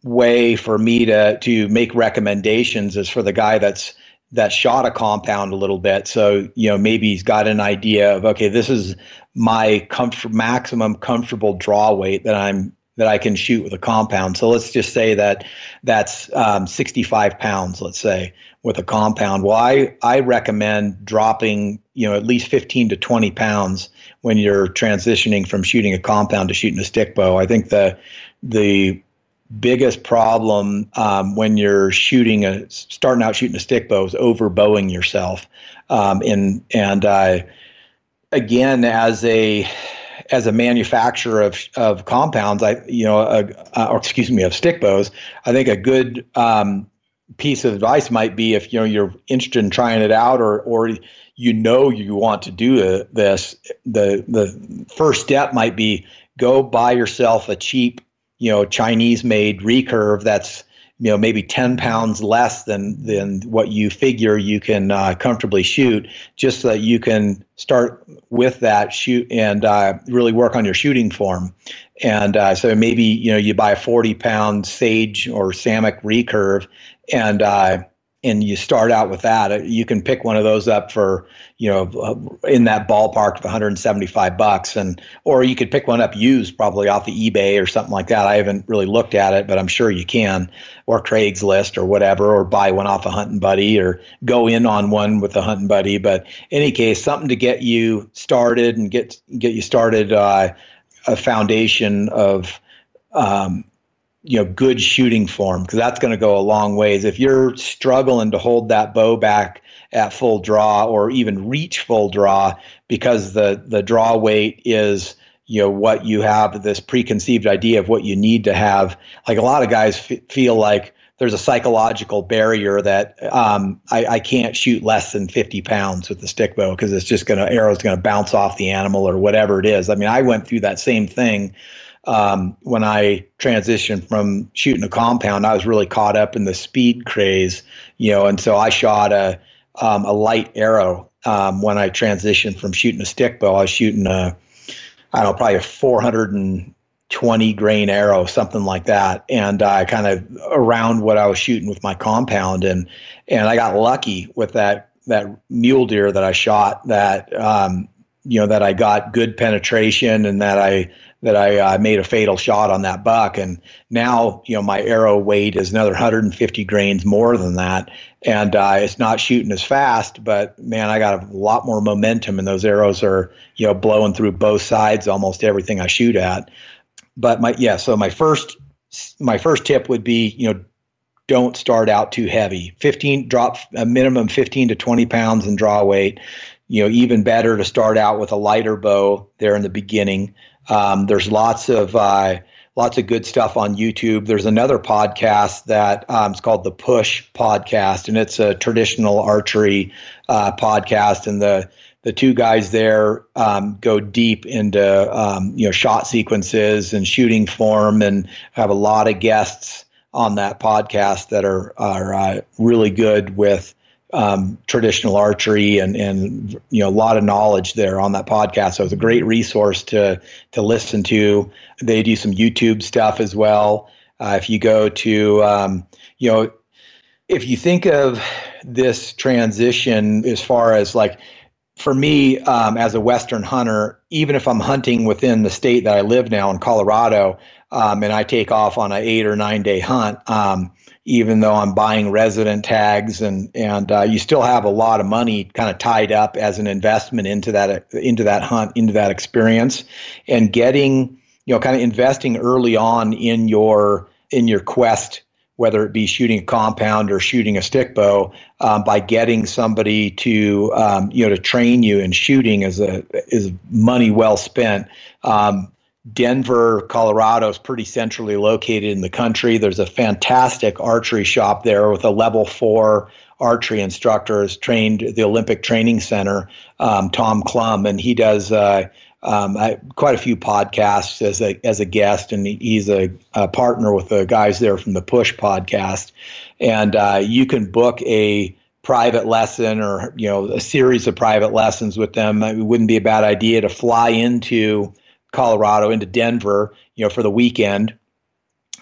way for me to to make recommendations is for the guy that's that shot a compound a little bit. So, you know, maybe he's got an idea of okay, this is my comfort maximum comfortable draw weight that I'm that I can shoot with a compound. So let's just say that that's um, 65 pounds, let's say, with a compound. Well, I, I recommend dropping, you know, at least 15 to 20 pounds when you're transitioning from shooting a compound to shooting a stick bow. I think the the biggest problem um, when you're shooting a starting out shooting a stick bow is overbowing yourself. Um, and and uh, again, as a as a manufacturer of of compounds, I you know, or excuse me, of stick bows, I think a good um, piece of advice might be if you know you're interested in trying it out, or or you know you want to do this, the the first step might be go buy yourself a cheap, you know, Chinese made recurve that's you know maybe 10 pounds less than than what you figure you can uh, comfortably shoot just so that you can start with that shoot and uh, really work on your shooting form. And uh, so maybe you know you buy a 40 pound sage or Samick recurve and uh, and you start out with that, you can pick one of those up for you know uh, in that ballpark of 175 bucks, and or you could pick one up used probably off the eBay or something like that. I haven't really looked at it, but I'm sure you can, or Craigslist or whatever, or buy one off a Hunting Buddy or go in on one with a Hunting Buddy. But any case, something to get you started and get get you started uh, a foundation of um, you know good shooting form because that's going to go a long ways if you're struggling to hold that bow back at full draw or even reach full draw because the the draw weight is you know what you have this preconceived idea of what you need to have like a lot of guys f- feel like there's a psychological barrier that um, I, I, can't shoot less than 50 pounds with the stick bow because it's just going to arrow's going to bounce off the animal or whatever it is. I mean, I went through that same thing um, when I transitioned from shooting a compound, I was really caught up in the speed craze, you know, and so I shot a um, a light arrow um, when I transitioned from shooting a stick bow. I was shooting a, I don't know, probably a 420 grain arrow, something like that, and I uh, kind of around what I was shooting with my compound, and and I got lucky with that that mule deer that I shot that um, you know that I got good penetration and that I that I uh, made a fatal shot on that buck. And now, you know, my arrow weight is another 150 grains more than that. And uh, it's not shooting as fast, but man, I got a lot more momentum, and those arrows are, you know, blowing through both sides, almost everything I shoot at. But my yeah, so my first my first tip would be, you know, don't start out too heavy. 15 drop a minimum 15 to 20 pounds in draw weight. You know, even better to start out with a lighter bow there in the beginning. Um, there's lots of uh, lots of good stuff on YouTube. There's another podcast that um, is called the Push Podcast, and it's a traditional archery uh, podcast. And the the two guys there um, go deep into um, you know shot sequences and shooting form, and have a lot of guests on that podcast that are are uh, really good with um, traditional archery and and you know a lot of knowledge there on that podcast. So it's a great resource to to listen to. They do some YouTube stuff as well. Uh, if you go to um, you know if you think of this transition as far as like for me um, as a western hunter even if i'm hunting within the state that i live now in colorado um, and i take off on an eight or nine day hunt um, even though I'm buying resident tags and and uh, you still have a lot of money kind of tied up as an investment into that into that hunt into that experience. And getting you know kind of investing early on in your in your quest whether it be shooting a compound or shooting a stick bow um, by getting somebody to um, you know to train you in shooting is a is money well spent. Um, Denver, Colorado is pretty centrally located in the country. There's a fantastic archery shop there with a level four archery instructor is trained the Olympic Training Center, um, Tom Clum, and he does uh, um, I, quite a few podcasts as a as a guest, and he's a, a, partner with the guys there from the Push podcast. And uh, you can book a private lesson or you know a series of private lessons with them. It wouldn't be a bad idea to fly into Colorado into Denver, you know, for the weekend.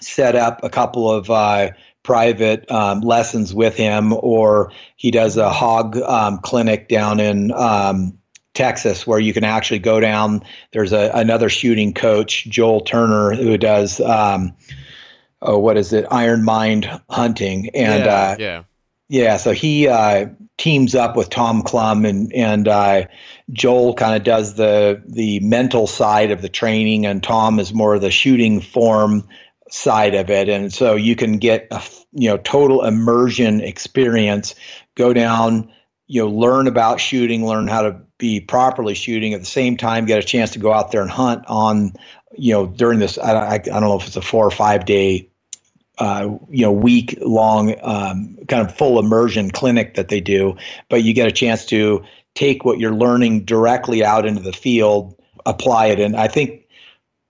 Set up a couple of uh, private um, lessons with him, or he does a hog um, clinic down in um, Texas where you can actually go down. There's a, another shooting coach, Joel Turner, who does um, oh, what is it, Iron Mind hunting, and yeah, uh, yeah. Yeah, so he uh, teams up with Tom Clum and and uh, Joel kind of does the the mental side of the training, and Tom is more of the shooting form side of it. And so you can get a you know total immersion experience. Go down, you know, learn about shooting, learn how to be properly shooting. At the same time, get a chance to go out there and hunt on you know during this. I, I, I don't know if it's a four or five day uh, you know week long um, kind of full immersion clinic that they do, but you get a chance to take what you're learning directly out into the field, apply it, and I think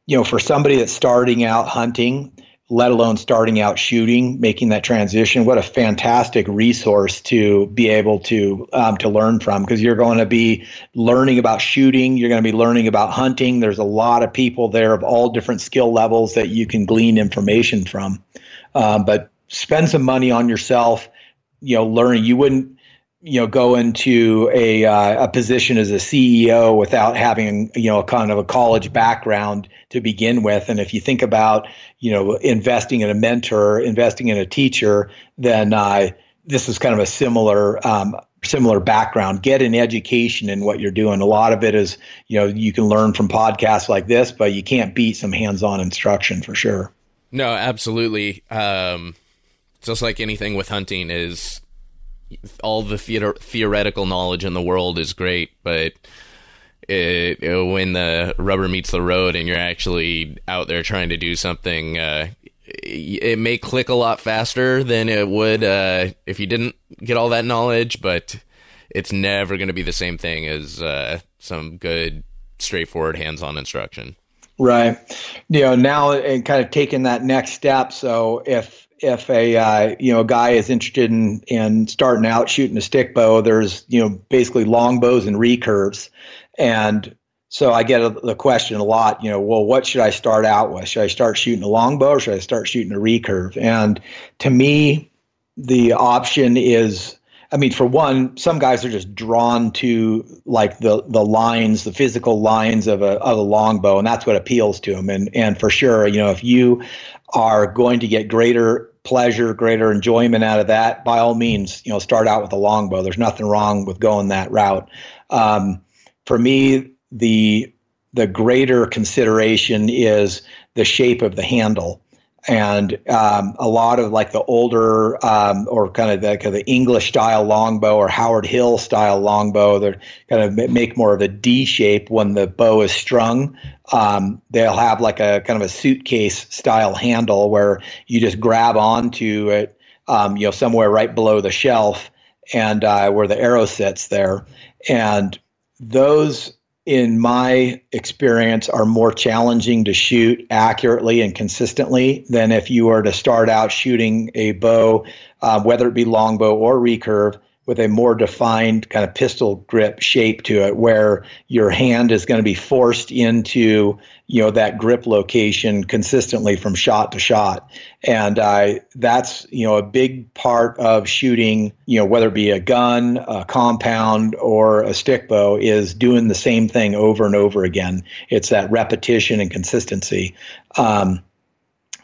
you know for somebody that's starting out hunting. let alone starting out shooting, making that transition. What a fantastic resource to be able to um, to learn from because you're going to be learning about shooting. You're going to be learning about hunting. There's a lot of people there of all different skill levels that you can glean information from. Um, but spend some money on yourself. You know, learning. You wouldn't you know go into a uh, a position as a CEO without having you know kind of a college background to begin with and if you think about you know investing in a mentor investing in a teacher then uh, this is kind of a similar um, similar background get an education in what you're doing a lot of it is you know you can learn from podcasts like this but you can't beat some hands-on instruction for sure no absolutely um, just like anything with hunting is all the theoretical knowledge in the world is great, but it, it, when the rubber meets the road and you're actually out there trying to do something, uh, it may click a lot faster than it would uh, if you didn't get all that knowledge, but it's never going to be the same thing as uh, some good, straightforward hands-on instruction. Right. You know, now and kind of taking that next step. So if if a uh, you know a guy is interested in in starting out shooting a stick bow, there's you know basically long bows and recurves, and so I get a, the question a lot. You know, well, what should I start out with? Should I start shooting a long bow or should I start shooting a recurve? And to me, the option is. I mean, for one, some guys are just drawn to like the the lines, the physical lines of a of a longbow, and that's what appeals to them. And and for sure, you know, if you are going to get greater pleasure, greater enjoyment out of that, by all means, you know, start out with a longbow. There's nothing wrong with going that route. Um, for me, the the greater consideration is the shape of the handle and um, a lot of like the older um, or kind of the, kind of the English style longbow or Howard Hill style longbow, they kind of make more of a D shape when the bow is strung. Um, they'll have like a kind of a suitcase style handle where you just grab onto it, um, you know, somewhere right below the shelf and uh, where the arrow sits there. And those in my experience, are more challenging to shoot accurately and consistently than if you were to start out shooting a bow, uh, whether it be longbow or recurve, with a more defined kind of pistol grip shape to it where your hand is going to be forced into you know that grip location consistently from shot to shot. And uh, that's you know a big part of shooting you know whether it be a gun a compound or a stick bow is doing the same thing over and over again. It's that repetition and consistency. Um,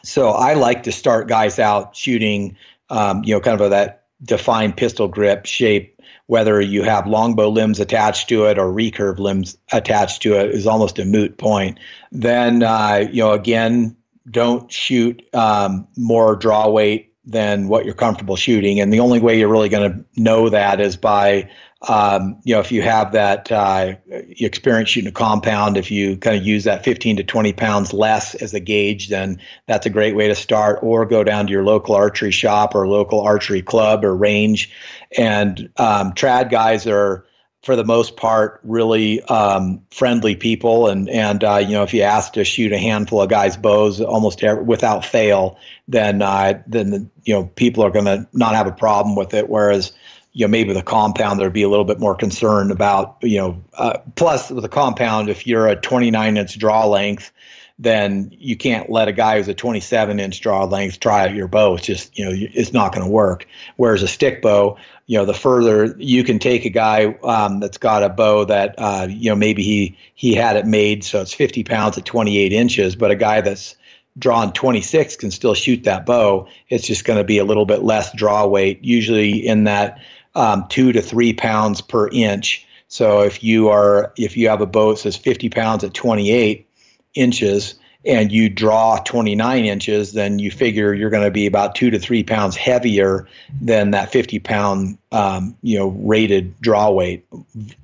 so i like to start guys out shooting um, you know kind of a, that defined pistol grip shape, whether you have longbow limbs attached to it or recurve limbs attached to it, is almost a moot point. Then, uh, you know, again, don't shoot um, more draw weight than what you're comfortable shooting. And the only way you're really going to know that is by um, you know, if you have that uh, experience shooting a compound, if you kind of use that 15 to 20 pounds less as a gauge, then that's a great way to start. Or go down to your local archery shop or local archery club or range. And um, trad guys are, for the most part, really um, friendly people. And and uh, you know, if you ask to shoot a handful of guys' bows, almost every, without fail, then uh, then you know people are going to not have a problem with it. Whereas you know maybe the compound there'd be a little bit more concerned about you know uh, plus with a compound if you're a 29 inch draw length then you can't let a guy who's a 27 inch draw length try out your bow it's just you know it's not going to work whereas a stick bow you know the further you can take a guy um, that's got a bow that uh, you know maybe he he had it made so it's 50 pounds at 28 inches but a guy that's drawn 26 can still shoot that bow it's just going to be a little bit less draw weight usually in that um, two to three pounds per inch. So if you are if you have a bow that says 50 pounds at 28 inches and you draw 29 inches, then you figure you're going to be about two to three pounds heavier than that 50 pound um, you know rated draw weight.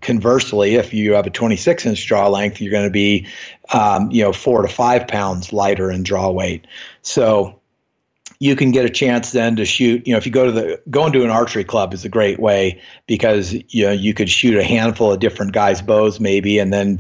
Conversely, if you have a 26 inch draw length, you're going to be um, you know four to five pounds lighter in draw weight. So you can get a chance then to shoot. You know, if you go to the going to an archery club is a great way because you know you could shoot a handful of different guys' bows maybe, and then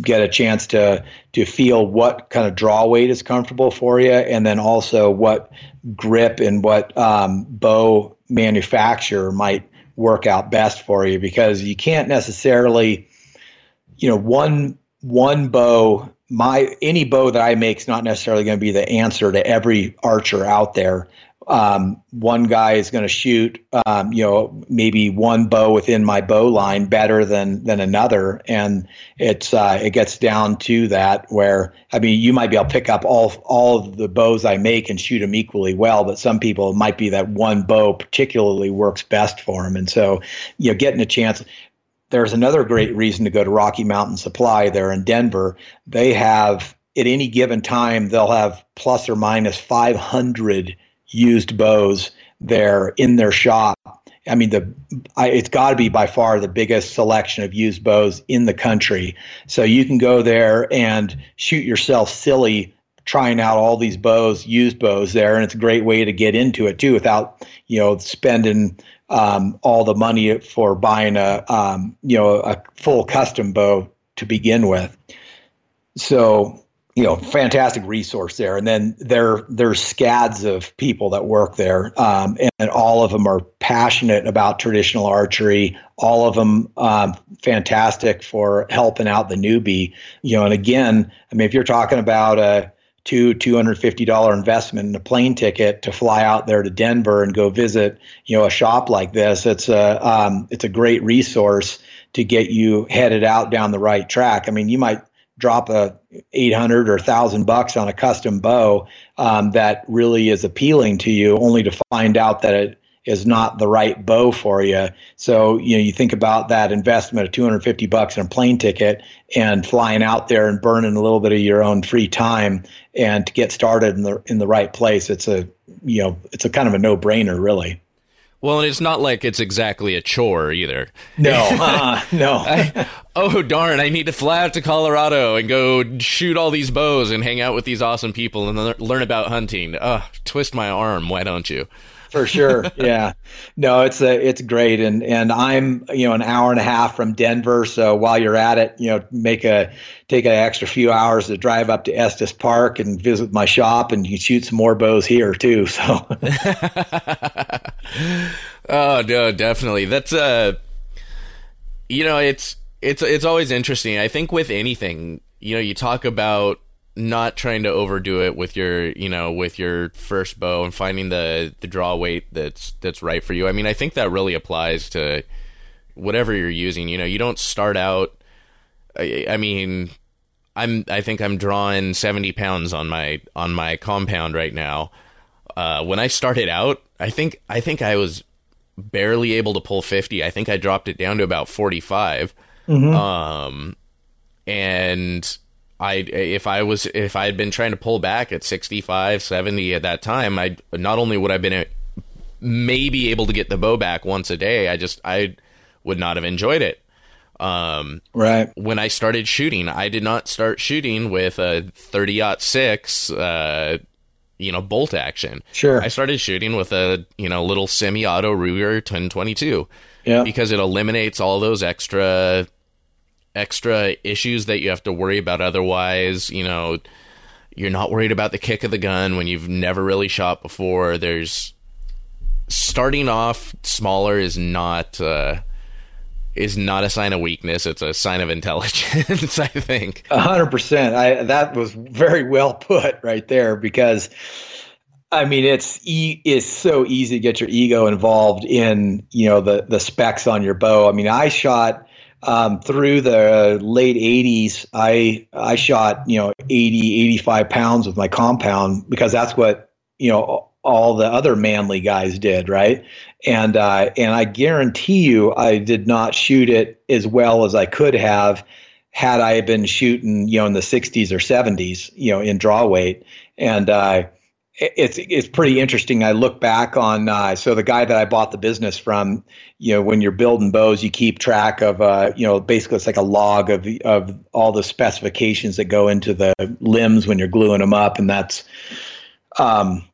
get a chance to to feel what kind of draw weight is comfortable for you, and then also what grip and what um, bow manufacturer might work out best for you because you can't necessarily, you know, one one bow my any bow that I make is not necessarily going to be the answer to every archer out there. Um, one guy is going to shoot, um, you know, maybe one bow within my bow line better than than another, and it's uh, it gets down to that where I mean, you might be able to pick up all all the bows I make and shoot them equally well, but some people it might be that one bow particularly works best for them, and so you know, getting a chance there's another great reason to go to Rocky Mountain Supply there in Denver. They have at any given time they'll have plus or minus 500 used bows there in their shop. I mean, the I, it's got to be by far the biggest selection of used bows in the country. So you can go there and shoot yourself silly trying out all these bows, used bows there, and it's a great way to get into it too without you know spending um, all the money for buying a um, you know a full custom bow to begin with. So you know, fantastic resource there. And then there there's scads of people that work there, um, and all of them are passionate about traditional archery. All of them um, fantastic for helping out the newbie. You know, and again, I mean, if you're talking about a two two hundred fifty dollar investment in a plane ticket to fly out there to Denver and go visit you know a shop like this. It's a um, it's a great resource to get you headed out down the right track. I mean, you might drop a 800 or 1000 bucks on a custom bow um, that really is appealing to you only to find out that it is not the right bow for you. So, you know, you think about that investment of 250 bucks in a plane ticket and flying out there and burning a little bit of your own free time and to get started in the in the right place. It's a, you know, it's a kind of a no-brainer really. Well, and it's not like it's exactly a chore either. No, uh, no. I, oh darn! I need to fly out to Colorado and go shoot all these bows and hang out with these awesome people and learn about hunting. Uh, twist my arm, why don't you? For sure. Yeah, no, it's a, it's great, and and I'm you know an hour and a half from Denver, so while you're at it, you know, make a take an extra few hours to drive up to Estes Park and visit my shop, and you shoot some more bows here too. So. oh no, definitely. That's uh, you know, it's it's it's always interesting. I think with anything, you know, you talk about not trying to overdo it with your you know with your first bow and finding the the draw weight that's that's right for you. I mean, I think that really applies to whatever you're using. You know, you don't start out. I, I mean, I'm I think I'm drawing 70 pounds on my on my compound right now. Uh, when I started out, I think I think I was barely able to pull 50. I think I dropped it down to about 45. Mm-hmm. Um, and I if I was if I had been trying to pull back at 65, 70 at that time, I not only would I have been maybe able to get the bow back once a day, I just I would not have enjoyed it. Um, right. When I started shooting, I did not start shooting with a 30 six, uh, you know, bolt action. Sure. I started shooting with a you know little semi-auto Ruger 1022. Yeah. Because it eliminates all those extra extra issues that you have to worry about otherwise. You know, you're not worried about the kick of the gun when you've never really shot before. There's starting off smaller is not uh, is not a sign of weakness. It's a sign of intelligence. I think. A hundred percent. I that was very well put right there because. I mean, it's e- it's so easy to get your ego involved in you know the the specs on your bow. I mean, I shot um, through the late 80s, I I shot you know 80, 85 pounds with my compound because that's what you know all the other manly guys did, right? And uh, and I guarantee you, I did not shoot it as well as I could have had I been shooting you know in the 60s or 70s, you know, in draw weight. And uh, it's it's pretty interesting. I look back on uh, so the guy that I bought the business from. You know, when you're building bows, you keep track of uh, you know basically it's like a log of of all the specifications that go into the limbs when you're gluing them up, and that's um,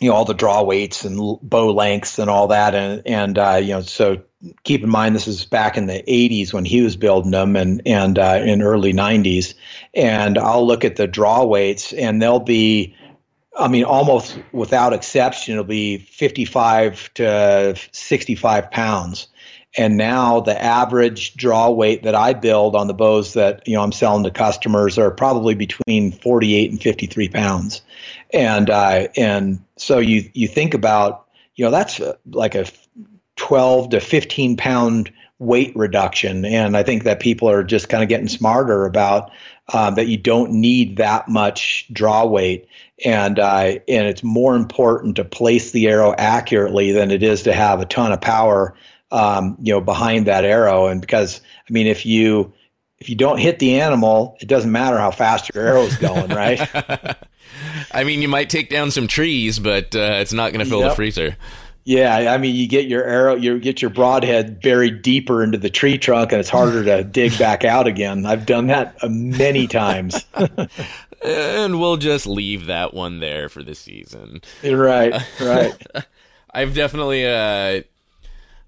you know all the draw weights and bow lengths and all that and and uh, you know so keep in mind this is back in the 80s when he was building them and and uh, in early 90s and I'll look at the draw weights and they'll be I mean almost without exception it'll be 55 to 65 pounds. And now the average draw weight that I build on the bows that you know I'm selling to customers are probably between 48 and 53 pounds. And uh, and so you you think about you know that's like a 12 to 15 pound weight reduction. And i think that people are just kind of getting smarter about um, that you don't need that much draw weight and uh, and it's more important to place the arrow accurately than it is to have a ton of power um, you know behind that arrow and because i mean if you if you don't hit the animal it doesn't matter how fast your arrow is going right I mean, you might take down some trees, but uh, it's not going to fill yep. the freezer. Yeah, I mean, you get your arrow, you get your broadhead buried deeper into the tree trunk, and it's harder to dig back out again. I've done that uh, many times. and we'll just leave that one there for the season. Right, right. I've definitely uh,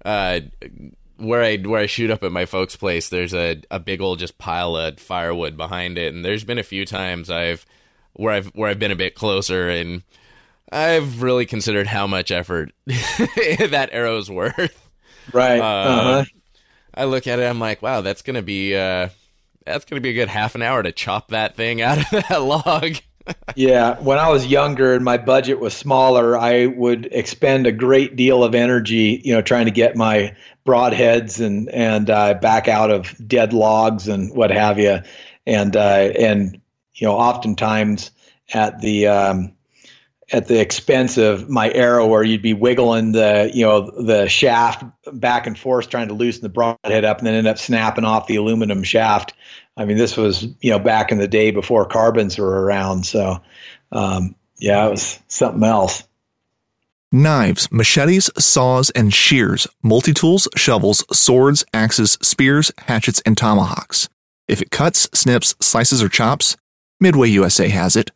uh, where I where I shoot up at my folks' place. There's a a big old just pile of firewood behind it, and there's been a few times I've where I've where I've been a bit closer and I've really considered how much effort that arrow's worth. Right. Uh, uh-huh. I look at it, I'm like, wow, that's gonna be uh, that's gonna be a good half an hour to chop that thing out of that log. yeah, when I was younger and my budget was smaller, I would expend a great deal of energy, you know, trying to get my broadheads and and uh, back out of dead logs and what have you, and uh, and you know, oftentimes at the um, at the expense of my arrow, where you'd be wiggling the you know the shaft back and forth, trying to loosen the broadhead up, and then end up snapping off the aluminum shaft. I mean, this was you know back in the day before carbons were around, so um, yeah, it was something else. Knives, machetes, saws, and shears, multi tools, shovels, swords, axes, spears, hatchets, and tomahawks. If it cuts, snips, slices, or chops, Midway USA has it.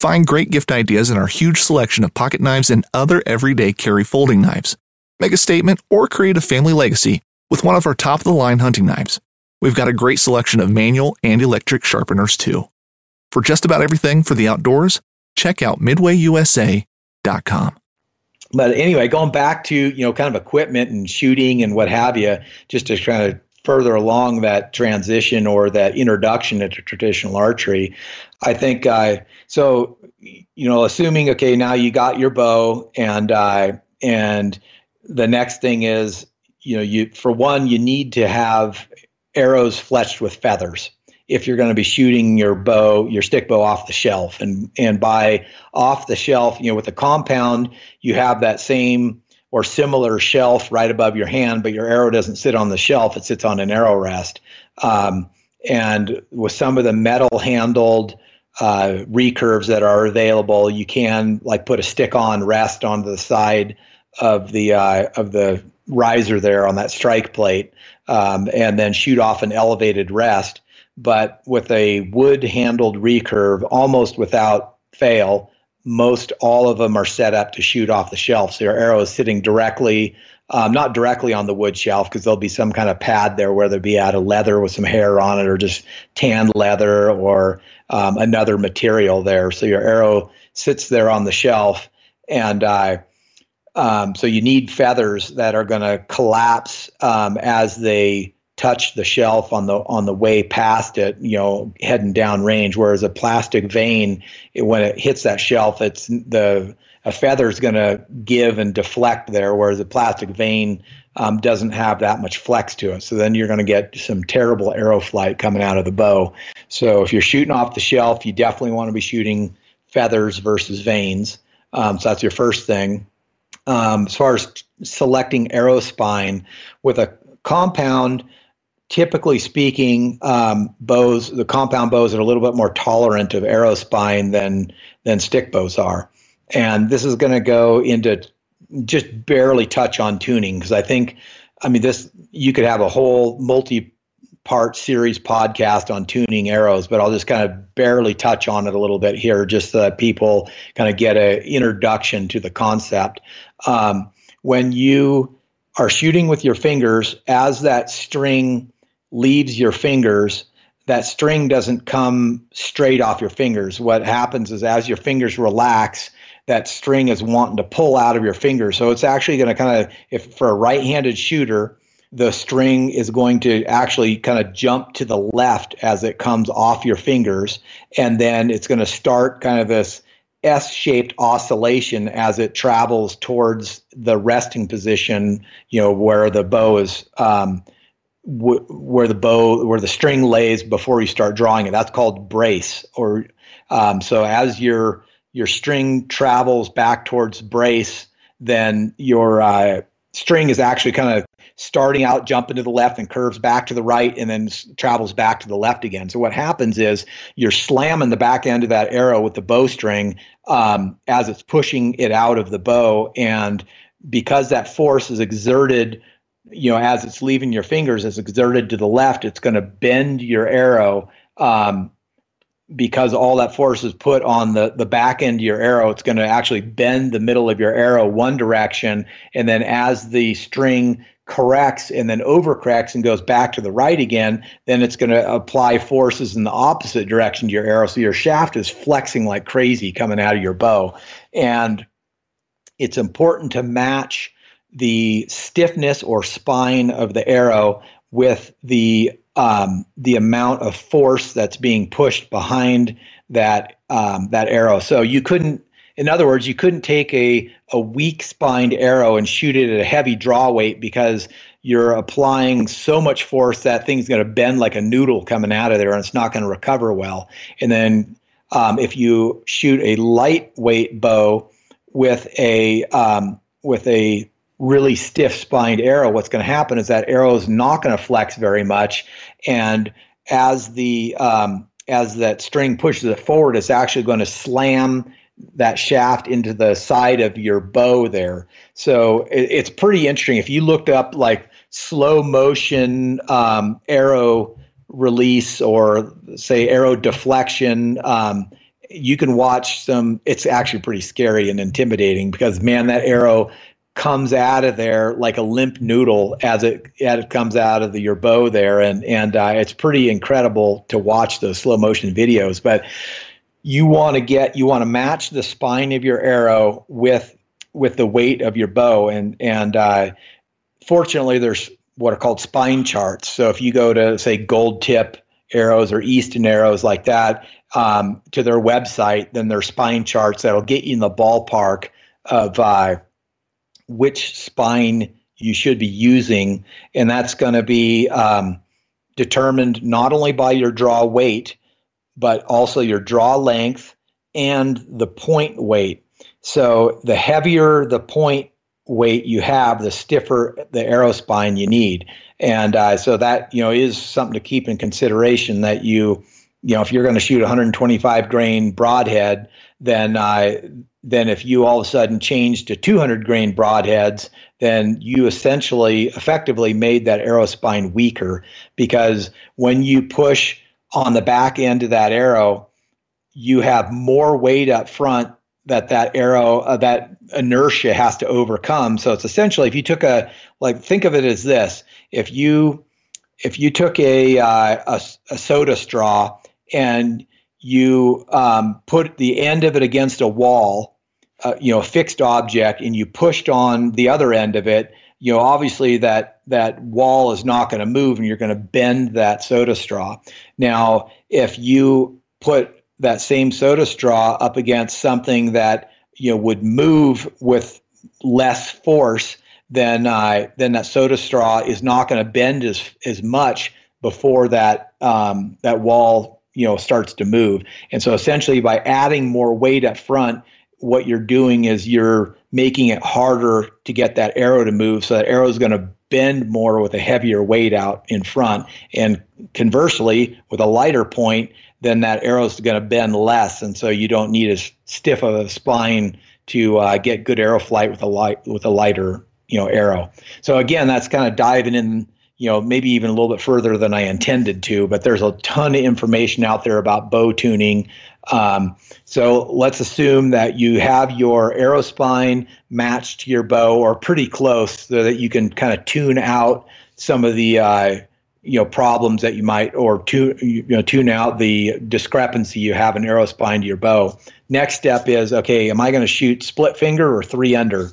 Find great gift ideas in our huge selection of pocket knives and other everyday carry folding knives. Make a statement or create a family legacy with one of our top of the line hunting knives. We've got a great selection of manual and electric sharpeners too. For just about everything for the outdoors, check out midwayusa.com. But anyway, going back to, you know, kind of equipment and shooting and what have you, just to kind of further along that transition or that introduction into traditional archery. I think uh, so. You know, assuming okay, now you got your bow, and uh, and the next thing is, you know, you for one, you need to have arrows fletched with feathers if you're going to be shooting your bow, your stick bow off the shelf. And and by off the shelf, you know, with a compound, you have that same or similar shelf right above your hand, but your arrow doesn't sit on the shelf; it sits on an arrow rest. Um, and with some of the metal handled uh, recurves that are available, you can like put a stick-on rest onto the side of the uh, of the riser there on that strike plate, um, and then shoot off an elevated rest. But with a wood-handled recurve, almost without fail, most all of them are set up to shoot off the shelf. So your arrow is sitting directly, um, not directly on the wood shelf, because there'll be some kind of pad there, whether it be out of leather with some hair on it, or just tanned leather, or um, another material there. So your arrow sits there on the shelf, and uh, um, so you need feathers that are going to collapse um, as they touch the shelf on the on the way past it, you know, heading down range. Whereas a plastic vane, it, when it hits that shelf, it's the a feather is going to give and deflect there, whereas a plastic vane um, doesn't have that much flex to it. So then you're going to get some terrible arrow flight coming out of the bow. So if you're shooting off the shelf, you definitely want to be shooting feathers versus vanes. Um, so that's your first thing. Um, as far as selecting arrow spine with a compound, typically speaking, um, bows, the compound bows are a little bit more tolerant of arrow spine than than stick bows are. And this is going to go into just barely touch on tuning because I think, I mean, this you could have a whole multi part series podcast on tuning arrows, but I'll just kind of barely touch on it a little bit here, just so that people kind of get an introduction to the concept. Um, when you are shooting with your fingers, as that string leaves your fingers, that string doesn't come straight off your fingers. What happens is as your fingers relax, that string is wanting to pull out of your fingers. So it's actually going to kind of, if for a right handed shooter, the string is going to actually kind of jump to the left as it comes off your fingers. And then it's going to start kind of this S shaped oscillation as it travels towards the resting position, you know, where the bow is. Um, where the bow, where the string lays before you start drawing it. That's called brace. Or um, so as your your string travels back towards brace, then your uh, string is actually kind of starting out, jumping to the left, and curves back to the right, and then travels back to the left again. So what happens is you're slamming the back end of that arrow with the bowstring um, as it's pushing it out of the bow, and because that force is exerted, you know, as it's leaving your fingers, is exerted to the left, it's going to bend your arrow. Um, because all that force is put on the, the back end of your arrow, it's going to actually bend the middle of your arrow one direction. And then as the string corrects and then overcorrects and goes back to the right again, then it's going to apply forces in the opposite direction to your arrow. So your shaft is flexing like crazy coming out of your bow. And it's important to match the stiffness or spine of the arrow with the um, the amount of force that's being pushed behind that um, that arrow. So you couldn't in other words, you couldn't take a, a weak spined arrow and shoot it at a heavy draw weight because you're applying so much force that thing's going to bend like a noodle coming out of there and it's not going to recover well. And then um, if you shoot a lightweight bow with a um, with a really stiff spined arrow, what's going to happen is that arrow is not going to flex very much, and as the um, as that string pushes it forward, it's actually going to slam that shaft into the side of your bow there. So it, it's pretty interesting. If you looked up like slow motion um, arrow release or say arrow deflection, um, you can watch some. It's actually pretty scary and intimidating because man, that arrow comes out of there like a limp noodle as it as it comes out of the, your bow there, and and uh, it's pretty incredible to watch those slow motion videos. But you want to get you want to match the spine of your arrow with with the weight of your bow. And and uh, fortunately there's what are called spine charts. So if you go to say Gold Tip arrows or Easton arrows like that um, to their website then there's spine charts that'll get you in the ballpark of uh, which spine you should be using. And that's going to be um, determined not only by your draw weight but also your draw length and the point weight. So the heavier the point weight you have, the stiffer the arrow spine you need. And uh, so that you know is something to keep in consideration. That you you know if you're going to shoot 125 grain broadhead, then uh, then if you all of a sudden change to 200 grain broadheads, then you essentially effectively made that arrow spine weaker because when you push on the back end of that arrow, you have more weight up front that that arrow uh, that inertia has to overcome. So it's essentially if you took a like think of it as this: if you if you took a uh, a, a, soda straw and you um, put the end of it against a wall, uh, you know, a fixed object, and you pushed on the other end of it, you know, obviously that that wall is not going to move, and you're going to bend that soda straw. Now, if you put that same soda straw up against something that you know would move with less force, then uh, then that soda straw is not going to bend as as much before that um, that wall you know starts to move. And so essentially, by adding more weight up front, what you're doing is you're making it harder to get that arrow to move. So that arrow is going to bend more with a heavier weight out in front. And conversely, with a lighter point, then that arrow is going to bend less. And so you don't need as stiff of a spine to uh, get good arrow flight with a light with a lighter you know arrow. So again, that's kind of diving in you know, maybe even a little bit further than I intended to. But there's a ton of information out there about bow tuning. Um, so let's assume that you have your arrow spine matched to your bow or pretty close so that you can kind of tune out some of the uh, you know problems that you might or tune you know tune out the discrepancy you have in arrow spine to your bow. Next step is okay, am I going to shoot split finger or three under?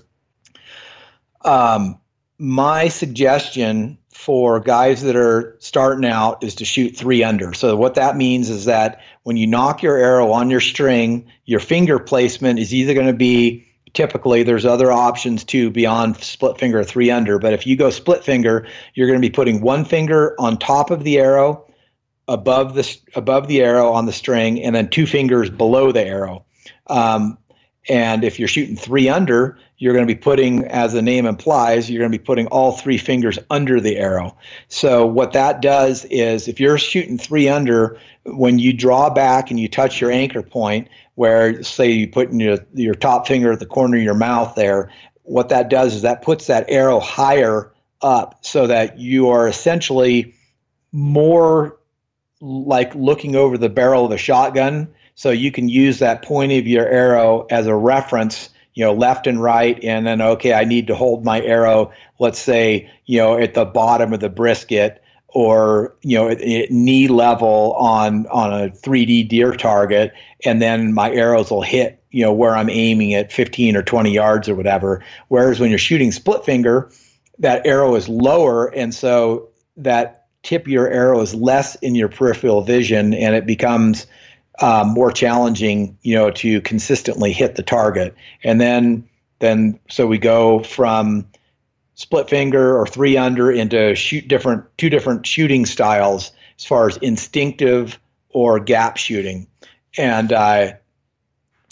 Um, my suggestion for guys that are starting out is to shoot three under. So what that means is that when you nock your arrow on your string, your finger placement is either going to be typically there's other options too beyond split finger three under but if you go split finger you're going to be putting one finger on top of the arrow above the above the arrow on the string and then two fingers below the arrow um, and if you're shooting three under you're going to be putting as the name implies you're going to be putting all three fingers under the arrow. So what that does is if you're shooting three under when you draw back and you touch your anchor point where say you put your, your top finger at the corner of your mouth there what that does is that puts that arrow higher up so that you are essentially more like looking over the barrel of a shotgun so you can use that point of your arrow as a reference you know left and right and then okay i need to hold my arrow let's say you know at the bottom of the brisket or you know at, at knee level on on a 3D deer target, and then my arrows will hit you know where I'm aiming at 15 or 20 yards or whatever. Whereas when you're shooting split finger, that arrow is lower, and so that tip of your arrow is less in your peripheral vision, and it becomes um, more challenging, you know, to consistently hit the target. And then then so we go from split finger or three under into shoot different two different shooting styles as far as instinctive or gap shooting. And uh,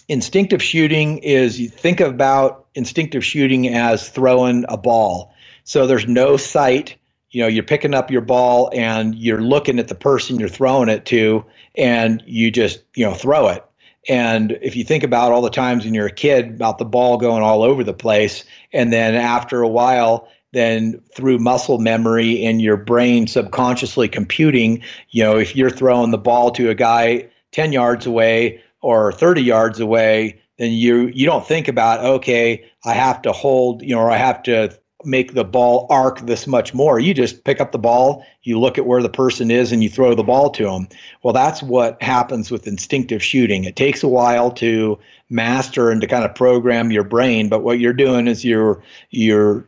instinctive shooting is you think about instinctive shooting as throwing a ball. So there's no sight. You know you're picking up your ball and you're looking at the person you're throwing it to and you just you know throw it. And if you think about all the times when you're a kid about the ball going all over the place, and then after a while, then through muscle memory and your brain subconsciously computing, you know, if you're throwing the ball to a guy 10 yards away or 30 yards away, then you you don't think about okay, I have to hold, you know, or I have to make the ball arc this much more. You just pick up the ball, you look at where the person is, and you throw the ball to them. Well, that's what happens with instinctive shooting. It takes a while to master and to kind of program your brain, but what you're doing is you're you're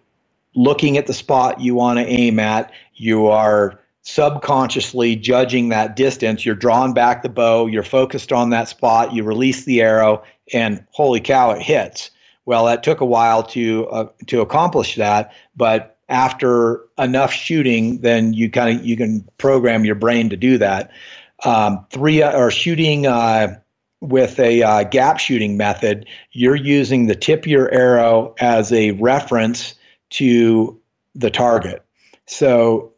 looking at the spot you want to aim at. You are subconsciously judging that distance. You're drawing back the bow. You're focused on that spot. You release the arrow, and holy cow, it hits well, that took a while to uh, to accomplish that, but after enough shooting, then you kind of you can program your brain to do that. Um, three uh, or shooting uh, with a uh, gap shooting method, you're using the tip of your arrow as a reference to the target. So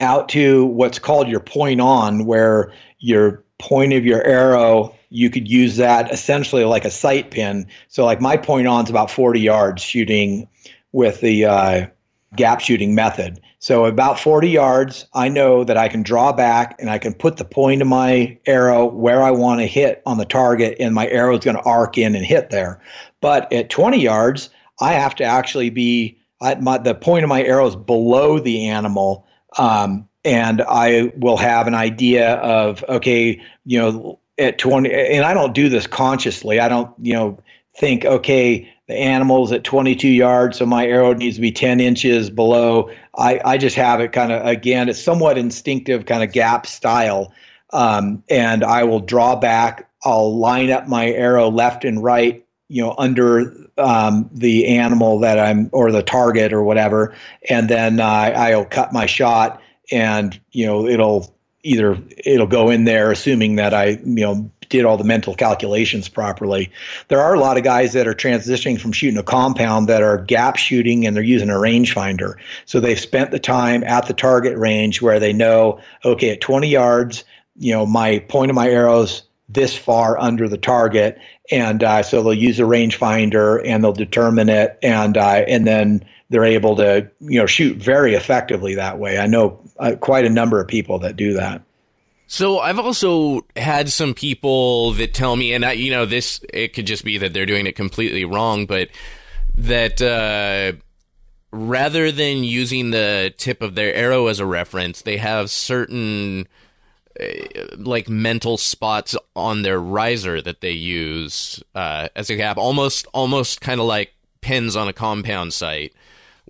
out to what's called your point on, where your point of your arrow you could use that essentially like a sight pin. So, like my point on is about 40 yards shooting with the uh, gap shooting method. So, about 40 yards, I know that I can draw back and I can put the point of my arrow where I want to hit on the target, and my arrow is going to arc in and hit there. But at 20 yards, I have to actually be at my, the point of my arrow is below the animal. Um, and I will have an idea of okay, you know, at 20 and I don't do this consciously. I don't, you know, think, okay, the animal's at 22 yards, so my arrow needs to be 10 inches below. I, I just have it kind of, again, it's somewhat instinctive kind of gap style. Um, and I will draw back. I'll line up my arrow left and right, you know, under um, the animal that I'm, or the target or whatever. And then uh, I'll cut my shot and, you know, it'll, either it'll go in there assuming that I, you know, did all the mental calculations properly. There are a lot of guys that are transitioning from shooting a compound that are gap shooting and they're using a rangefinder. So they've spent the time at the target range where they know, okay, at 20 yards, you know, my point of my arrows this far under the target, and uh, so they'll use a rangefinder and they'll determine it, and uh, and then they're able to you know shoot very effectively that way. I know uh, quite a number of people that do that. So I've also had some people that tell me, and I, you know, this it could just be that they're doing it completely wrong, but that uh, rather than using the tip of their arrow as a reference, they have certain uh, like mental spots on their riser that they use uh, as a cap, almost almost kind of like pins on a compound sight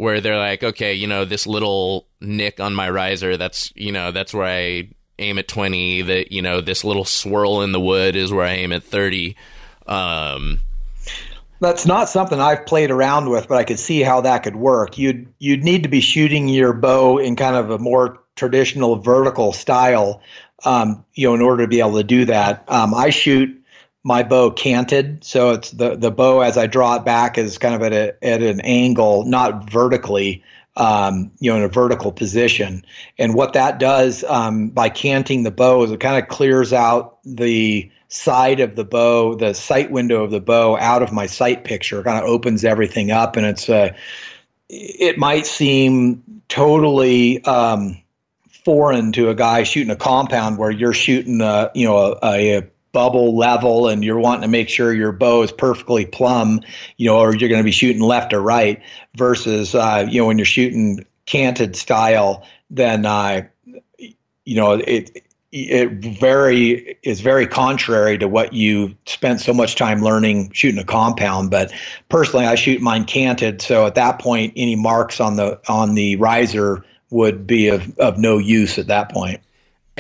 where they're like, okay, you know, this little nick on my riser, that's you know, that's where I aim at twenty. That you know, this little swirl in the wood is where I aim at thirty. Um, that's not something I've played around with, but I could see how that could work. You'd you'd need to be shooting your bow in kind of a more traditional vertical style, um, you know, in order to be able to do that. Um, I shoot my bow canted, so it's the the bow as I draw it back is kind of at a at an angle, not vertically. Um, you know, in a vertical position, and what that does um, by canting the bow is it kind of clears out the side of the bow, the sight window of the bow, out of my sight picture. Kind of opens everything up, and it's a. It might seem totally um, foreign to a guy shooting a compound where you're shooting a you know a, a bubble level and you're wanting to make sure your bow is perfectly plumb, you know, or you're going to be shooting left or right versus, uh, you know, when you're shooting canted style, then, uh, you know, it, it very is very contrary to what you spent so much time learning shooting a compound. But personally, I shoot mine canted, so at that point, any marks on the on the riser would be of, of no use at that point.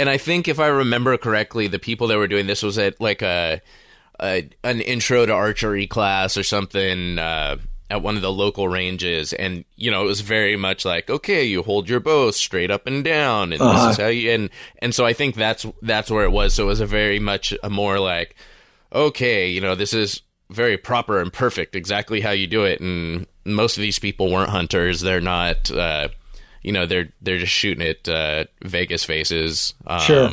And I think if I remember correctly, the people that were doing this was at like a, a an intro to archery class or something. Uh, at one of the local ranges and you know it was very much like okay you hold your bow straight up and down and uh-huh. this is how you and and so i think that's that's where it was so it was a very much a more like okay you know this is very proper and perfect exactly how you do it and most of these people weren't hunters they're not uh, you know they're they're just shooting at uh, vegas faces um, sure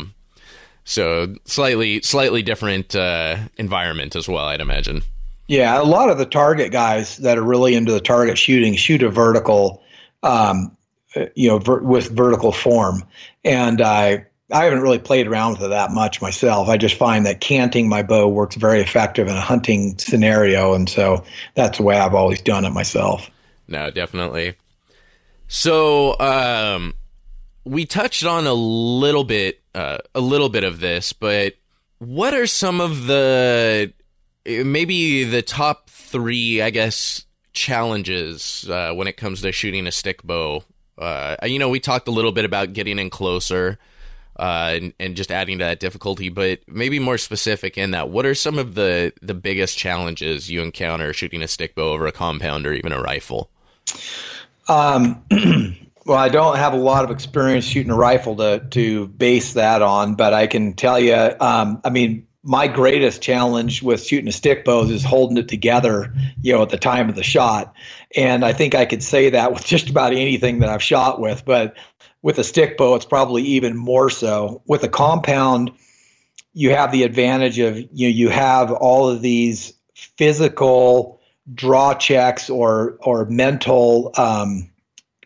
so slightly slightly different uh, environment as well i'd imagine yeah, a lot of the target guys that are really into the target shooting shoot a vertical, um, you know, ver- with vertical form, and I I haven't really played around with it that much myself. I just find that canting my bow works very effective in a hunting scenario, and so that's the way I've always done it myself. No, definitely. So, um, we touched on a little bit, uh, a little bit of this, but what are some of the maybe the top three, I guess, challenges uh, when it comes to shooting a stick bow. Uh, you know, we talked a little bit about getting in closer uh, and, and, just adding to that difficulty, but maybe more specific in that, what are some of the, the biggest challenges you encounter shooting a stick bow over a compound or even a rifle? Um, well, I don't have a lot of experience shooting a rifle to, to base that on, but I can tell you, um, I mean, my greatest challenge with shooting a stick bow is holding it together, you know, at the time of the shot. And I think I could say that with just about anything that I've shot with, but with a stick bow, it's probably even more so. With a compound, you have the advantage of you know, you have all of these physical draw checks or or mental um,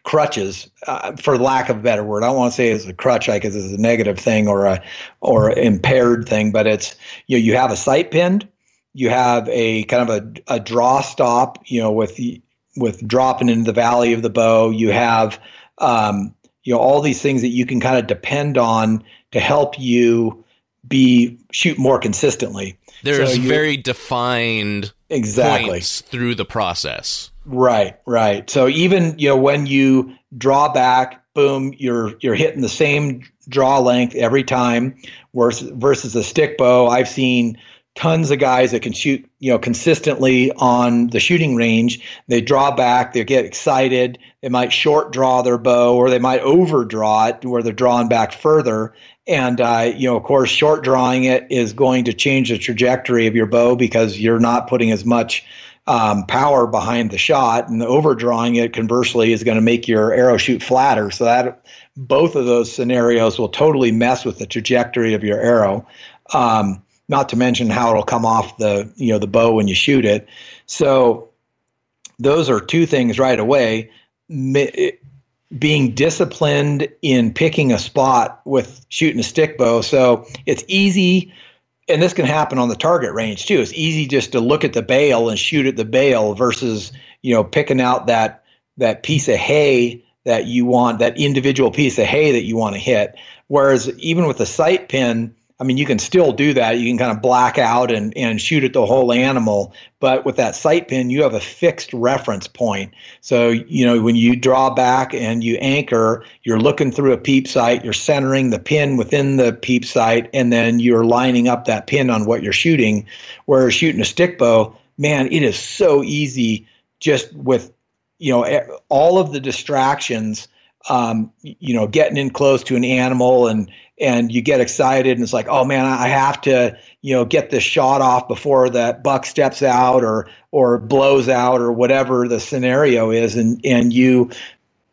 crutches, uh, for lack of a better word. I don't want to say it's a crutch because it's a negative thing or a or impaired thing, but it's you know you have a sight pinned, you have a kind of a, a draw stop, you know, with with dropping into the valley of the bow. You have um, you know all these things that you can kind of depend on to help you be shoot more consistently. There's so very defined exactly through the process. Right, right. So even you know when you draw back, boom, you're you're hitting the same draw length every time. Versus versus a stick bow, I've seen tons of guys that can shoot you know consistently on the shooting range. They draw back, they get excited, they might short draw their bow, or they might overdraw it where they're drawing back further. And uh, you know, of course, short drawing it is going to change the trajectory of your bow because you're not putting as much um, power behind the shot, and overdrawing it conversely is going to make your arrow shoot flatter. So that both of those scenarios will totally mess with the trajectory of your arrow. Um, not to mention how it'll come off the you know the bow when you shoot it. So those are two things right away. Being disciplined in picking a spot with shooting a stick bow. So it's easy, and this can happen on the target range too. It's easy just to look at the bale and shoot at the bale versus you know picking out that that piece of hay that you want, that individual piece of hay that you want to hit. Whereas even with a sight pin, I mean, you can still do that. You can kind of black out and, and shoot at the whole animal. But with that sight pin, you have a fixed reference point. So, you know, when you draw back and you anchor, you're looking through a peep sight, you're centering the pin within the peep sight, and then you're lining up that pin on what you're shooting. Whereas shooting a stick bow, man, it is so easy just with, you know, all of the distractions um, you know, getting in close to an animal and and you get excited and it's like, oh man, I have to, you know, get this shot off before that buck steps out or or blows out or whatever the scenario is, and and you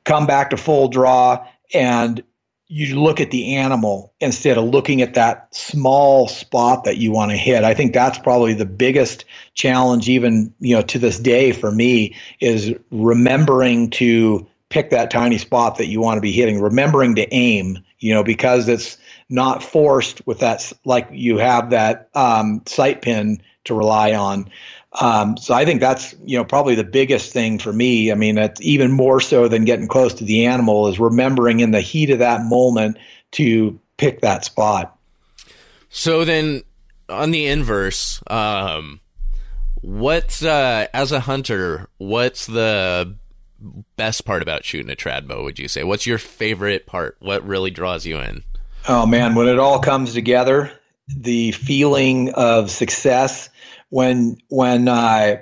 come back to full draw and you look at the animal instead of looking at that small spot that you want to hit. I think that's probably the biggest challenge, even you know, to this day for me, is remembering to pick that tiny spot that you want to be hitting, remembering to aim, you know, because it's not forced with that, like you have that um, sight pin to rely on. Um, so I think that's you know probably the biggest thing for me. I mean, that's even more so than getting close to the animal is remembering in the heat of that moment to pick that spot. So then, on the inverse, um, what's uh, as a hunter, what's the best part about shooting a trad bow? Would you say? What's your favorite part? What really draws you in? Oh man, when it all comes together, the feeling of success when when uh,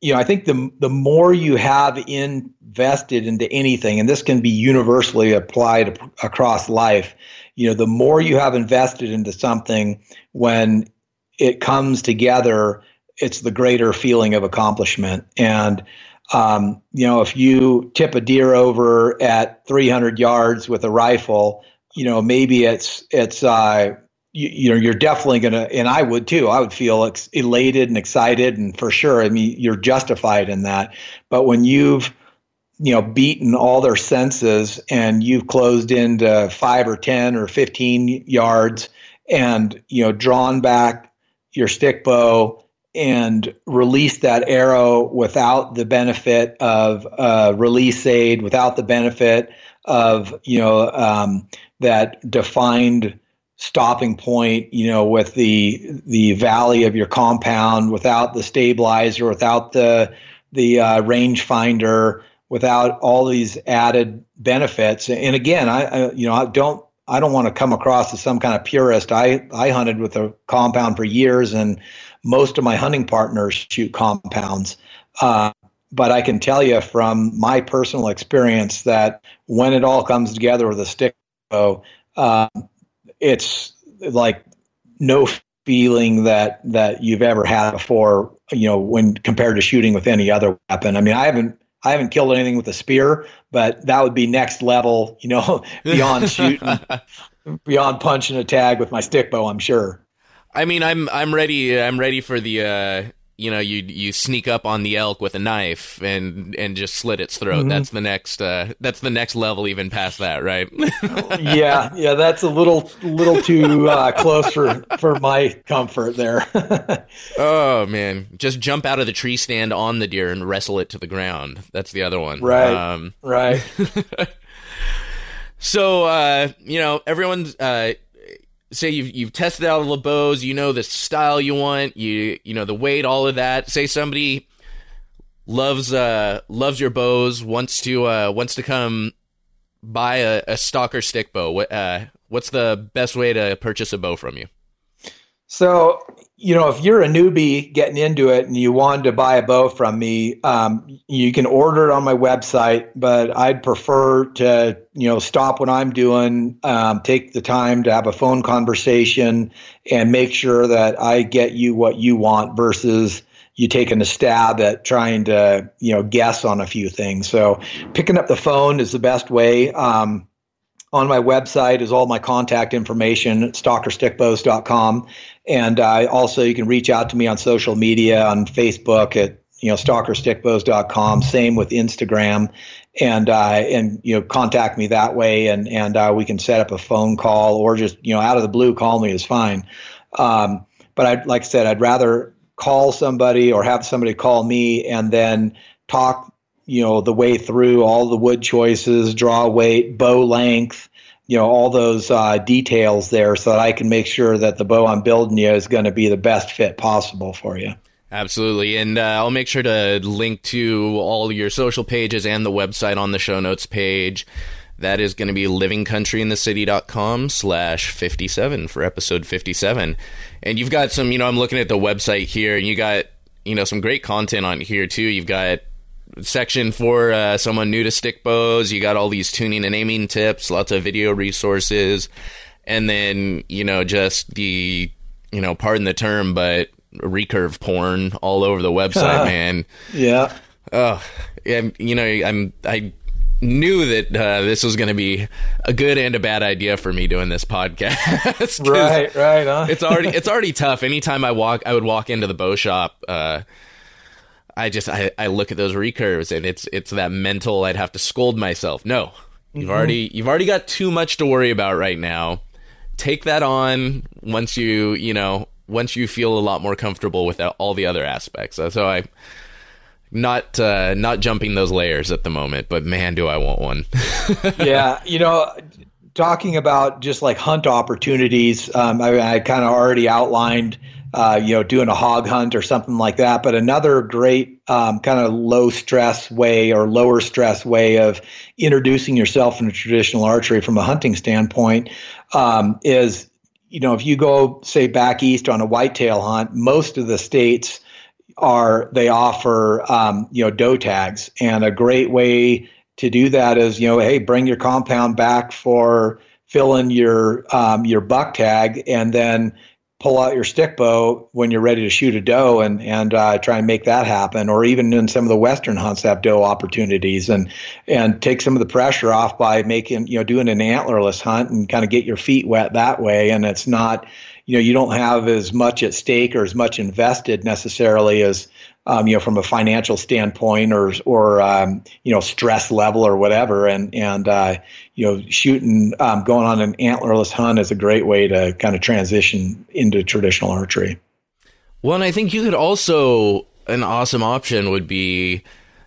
you know, I think the the more you have invested into anything, and this can be universally applied across life, you know, the more you have invested into something, when it comes together, it's the greater feeling of accomplishment. And um, you know, if you tip a deer over at 300 yards with a rifle, you know, maybe it's it's uh, you, you know you're definitely gonna, and I would too. I would feel ex- elated and excited, and for sure, I mean, you're justified in that. But when you've you know beaten all their senses and you've closed into five or ten or 15 yards and you know drawn back your stick bow and release that arrow without the benefit of uh, release aid, without the benefit of you know um, that defined stopping point, you know, with the the valley of your compound, without the stabilizer, without the the uh, rangefinder, without all these added benefits. And again, I, I you know I don't I don't want to come across as some kind of purist. I I hunted with a compound for years and most of my hunting partners shoot compounds. Uh, but I can tell you from my personal experience that when it all comes together with a stick bow, uh, it's like no feeling that that you've ever had before. You know, when compared to shooting with any other weapon. I mean, I haven't I haven't killed anything with a spear, but that would be next level. You know, beyond shooting, beyond punching a tag with my stick bow. I'm sure. I mean, I'm I'm ready. I'm ready for the. Uh, you know, you you sneak up on the elk with a knife and and just slit its throat. Mm-hmm. That's the next. Uh, that's the next level, even past that, right? yeah, yeah, that's a little little too uh, close for for my comfort there. oh man, just jump out of the tree stand on the deer and wrestle it to the ground. That's the other one. Right. Um, right. so uh, you know, everyone's uh, say you've you've tested out the bows, you know the style you want, you you know the weight, all of that. Say somebody loves uh loves your bows, wants to uh wants to come buy a, a Stalker Stickbow. What uh what's the best way to purchase a bow from you? So you know, if you're a newbie getting into it and you wanted to buy a bow from me, um, you can order it on my website. But I'd prefer to, you know, stop what I'm doing, um, take the time to have a phone conversation, and make sure that I get you what you want versus you taking a stab at trying to, you know, guess on a few things. So picking up the phone is the best way. Um, on my website is all my contact information at stalkerstickbows.com. And uh, also, you can reach out to me on social media on Facebook at you know stalkerstickbows.com. Same with Instagram. and uh, and you know contact me that way, and and uh, we can set up a phone call or just you know out of the blue call me is fine. Um, but I like I said, I'd rather call somebody or have somebody call me and then talk you know the way through all the wood choices, draw weight, bow length, you know all those uh, details there, so that I can make sure that the bow I'm building you is going to be the best fit possible for you. Absolutely. And uh, I'll make sure to link to all your social pages and the website on the show notes page. That is going to be livingcountryinthecity.com slash 57 for episode 57. And you've got some, you know, I'm looking at the website here and you got, you know, some great content on here too. You've got section for uh, someone new to stick bows. You got all these tuning and aiming tips, lots of video resources. And then, you know, just the, you know, pardon the term, but recurve porn all over the website, man. Yeah. Oh, yeah, you know, I'm I knew that uh, this was going to be a good and a bad idea for me doing this podcast. right, right. Huh? it's already it's already tough. Anytime I walk, I would walk into the bow shop. Uh, I just I, I look at those recurves and it's it's that mental. I'd have to scold myself. No, you've mm-hmm. already you've already got too much to worry about right now. Take that on once you you know once you feel a lot more comfortable with all the other aspects. So I not uh, not jumping those layers at the moment, but man, do I want one. yeah, you know, talking about just like hunt opportunities, um, I, I kind of already outlined. Uh, you know, doing a hog hunt or something like that. But another great um, kind of low stress way or lower stress way of introducing yourself into traditional archery from a hunting standpoint um, is you know, if you go say back east on a whitetail hunt, most of the states are they offer um, you know doe tags, and a great way to do that is you know, hey, bring your compound back for fill in your um, your buck tag, and then pull out your stick bow when you're ready to shoot a doe and and uh, try and make that happen or even in some of the western hunts have doe opportunities and and take some of the pressure off by making you know doing an antlerless hunt and kind of get your feet wet that way. And it's not you know you don't have as much at stake or as much invested necessarily as um, you know, from a financial standpoint or or um, you know stress level or whatever, and and uh, you know shooting um, going on an antlerless hunt is a great way to kind of transition into traditional archery. Well, and I think you could also an awesome option would be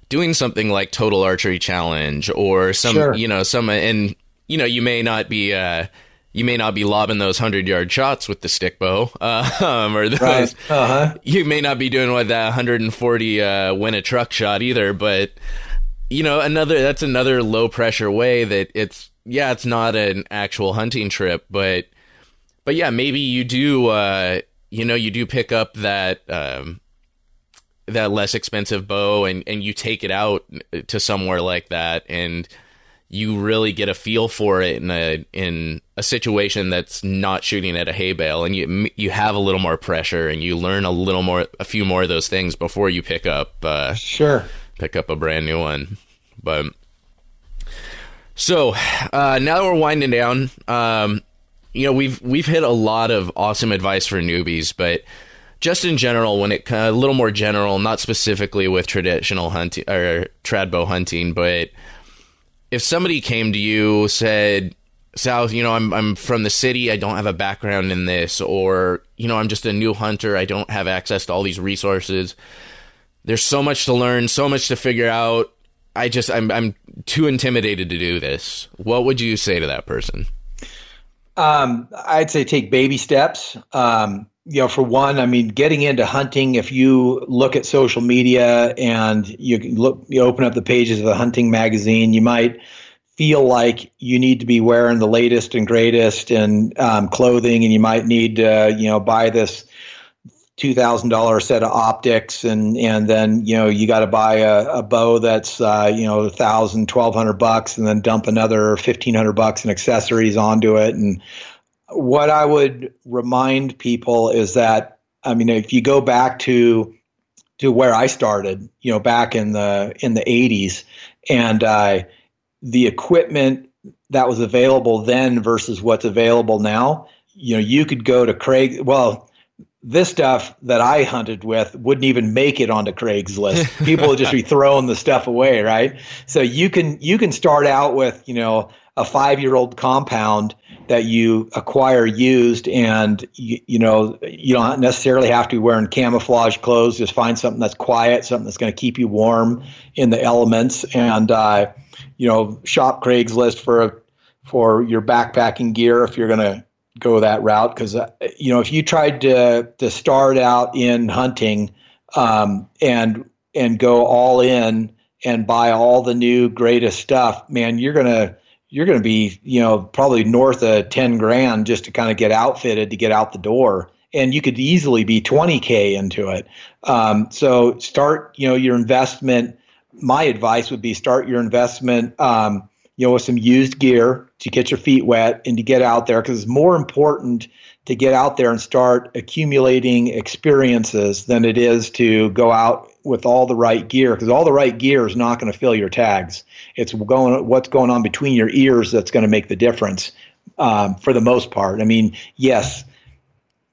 doing something like Total Archery Challenge or some sure. you know some and you know you may not be. Uh, you may not be lobbing those hundred yard shots with the stick bow, um, or those. Right. Uh-huh. You may not be doing what that 140 uh, win a truck shot either, but you know another that's another low pressure way that it's yeah it's not an actual hunting trip, but but yeah maybe you do uh, you know you do pick up that. Um, that less expensive bow and, and you take it out to somewhere like that and you really get a feel for it in a in a situation that's not shooting at a hay bale, and you you have a little more pressure, and you learn a little more, a few more of those things before you pick up uh, sure pick up a brand new one. But so uh, now that we're winding down, um, you know we've we've hit a lot of awesome advice for newbies, but just in general, when it a little more general, not specifically with traditional hunting or trad bow hunting, but if somebody came to you said South, you know, I'm I'm from the city. I don't have a background in this, or you know, I'm just a new hunter. I don't have access to all these resources. There's so much to learn, so much to figure out. I just I'm I'm too intimidated to do this. What would you say to that person? Um, I'd say take baby steps. Um, you know, for one, I mean, getting into hunting, if you look at social media and you look, you open up the pages of the hunting magazine, you might feel like you need to be wearing the latest and greatest in um, clothing, and you might need to, you know, buy this two thousand dollar set of optics, and and then you know you got to buy a, a bow that's uh, you know a thousand, twelve hundred bucks, and then dump another fifteen hundred bucks in accessories onto it, and what I would remind people is that I mean, if you go back to to where I started, you know, back in the in the '80s, and uh, the equipment that was available then versus what's available now, you know, you could go to Craig. Well, this stuff that I hunted with wouldn't even make it onto Craigslist. People would just be throwing the stuff away, right? So you can you can start out with you know a five year old compound that you acquire used, and you, you know you don't necessarily have to be wearing camouflage clothes. Just find something that's quiet, something that's going to keep you warm in the elements, and uh, you know shop Craigslist for for your backpacking gear if you're going to go that route because uh, you know if you tried to to start out in hunting um, and and go all in and buy all the new greatest stuff, man, you're gonna you're gonna be you know probably north of ten grand just to kind of get outfitted to get out the door, and you could easily be twenty k into it. Um, so start you know your investment. My advice would be start your investment. Um, you know, with some used gear to get your feet wet and to get out there because it's more important to get out there and start accumulating experiences than it is to go out with all the right gear because all the right gear is not going to fill your tags. It's going what's going on between your ears that's going to make the difference um, for the most part. I mean, yes,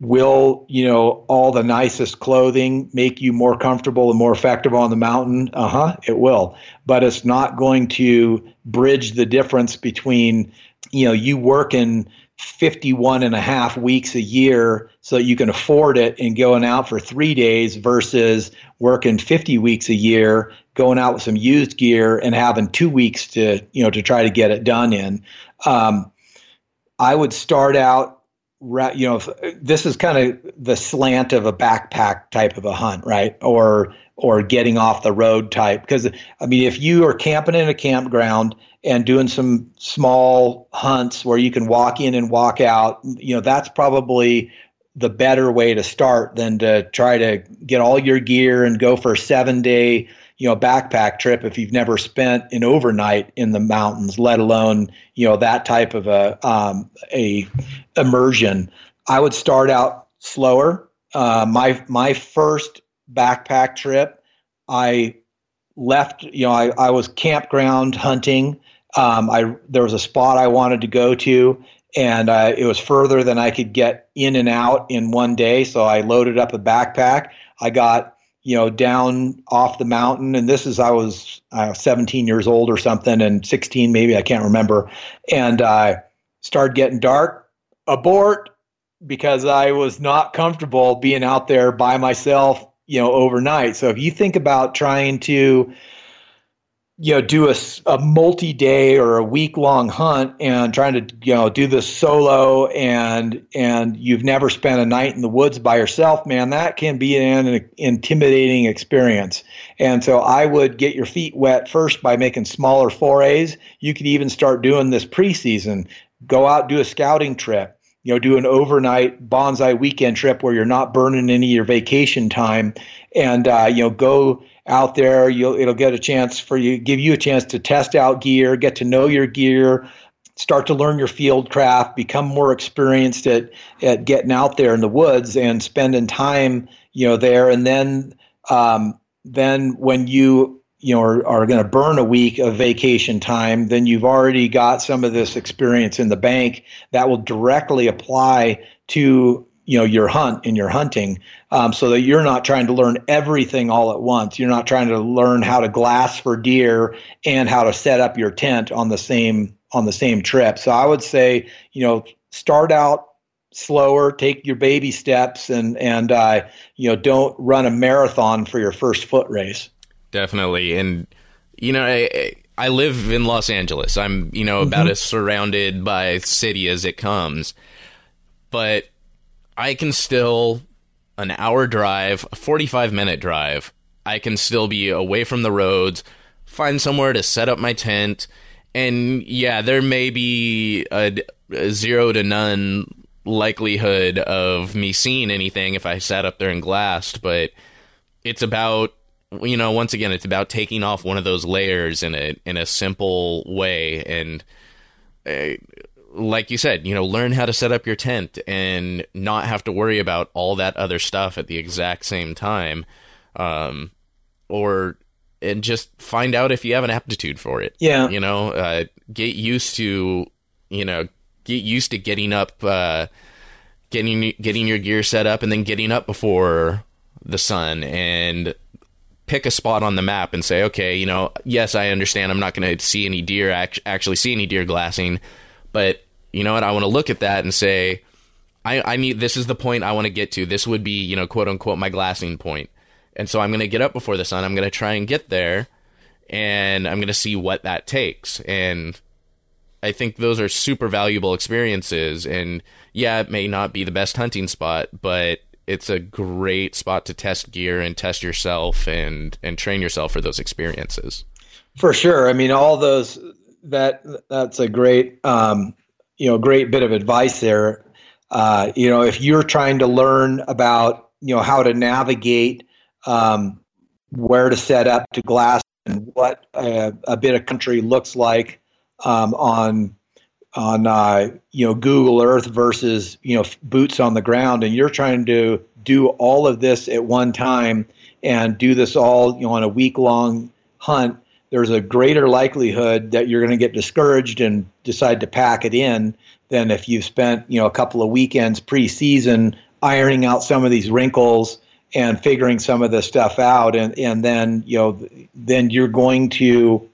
will you know all the nicest clothing make you more comfortable and more effective on the mountain uh-huh it will but it's not going to bridge the difference between you know you working 51 and a half weeks a year so you can afford it and going out for three days versus working 50 weeks a year going out with some used gear and having two weeks to you know to try to get it done in um, i would start out you know, this is kind of the slant of a backpack type of a hunt, right? Or or getting off the road type. Because I mean, if you are camping in a campground and doing some small hunts where you can walk in and walk out, you know, that's probably the better way to start than to try to get all your gear and go for a seven day you know backpack trip if you've never spent an overnight in the mountains let alone you know that type of a um, a immersion. I would start out slower. Uh, my my first backpack trip i left you know i, I was campground hunting um, i there was a spot i wanted to go to and uh, it was further than i could get in and out in one day so i loaded up a backpack i got you know, down off the mountain. And this is, I was uh, 17 years old or something, and 16 maybe, I can't remember. And uh, started getting dark, abort, because I was not comfortable being out there by myself, you know, overnight. So if you think about trying to, you know do a, a multi-day or a week-long hunt and trying to you know do this solo and and you've never spent a night in the woods by yourself man that can be an intimidating experience. And so i would get your feet wet first by making smaller forays. You could even start doing this preseason. Go out do a scouting trip you know do an overnight bonsai weekend trip where you're not burning any of your vacation time. And uh, you know go out there. You'll it'll get a chance for you, give you a chance to test out gear, get to know your gear, start to learn your field craft, become more experienced at at getting out there in the woods and spending time, you know, there. And then um, then when you you know are, are going to burn a week of vacation time, then you've already got some of this experience in the bank that will directly apply to you know your hunt in your hunting um, so that you're not trying to learn everything all at once you're not trying to learn how to glass for deer and how to set up your tent on the same on the same trip so i would say you know start out slower take your baby steps and and uh, you know don't run a marathon for your first foot race definitely and you know I, I live in Los Angeles. I'm, you know, about mm-hmm. as surrounded by city as it comes. But I can still an hour drive, a 45 minute drive. I can still be away from the roads, find somewhere to set up my tent. And yeah, there may be a, a zero to none likelihood of me seeing anything if I sat up there and glassed, but it's about you know once again it's about taking off one of those layers in a in a simple way and uh, like you said, you know, learn how to set up your tent and not have to worry about all that other stuff at the exact same time. Um, or and just find out if you have an aptitude for it. Yeah. You know, uh, get used to, you know, get used to getting up, uh, getting getting your gear set up and then getting up before the sun and pick a spot on the map and say, okay, you know, yes, I understand I'm not going to see any deer actually see any deer glassing, but you know what? I want to look at that and say, I, I need this is the point I want to get to. This would be, you know, quote unquote my glassing point. And so I'm going to get up before the sun. I'm going to try and get there and I'm going to see what that takes. And I think those are super valuable experiences. And yeah, it may not be the best hunting spot, but it's a great spot to test gear and test yourself and and train yourself for those experiences. For sure. I mean, all those that that's a great um, you know great bit of advice there. Uh, you know, if you're trying to learn about you know how to navigate um, where to set up to glass and what a, a bit of country looks like um, on on uh, you know Google Earth versus you know boots on the ground, and you're trying to do all of this at one time and do this all you know on a week long hunt. There's a greater likelihood that you're going to get discouraged and decide to pack it in than if you've spent you know a couple of weekends preseason ironing out some of these wrinkles and figuring some of this stuff out. And and then you know then you're going to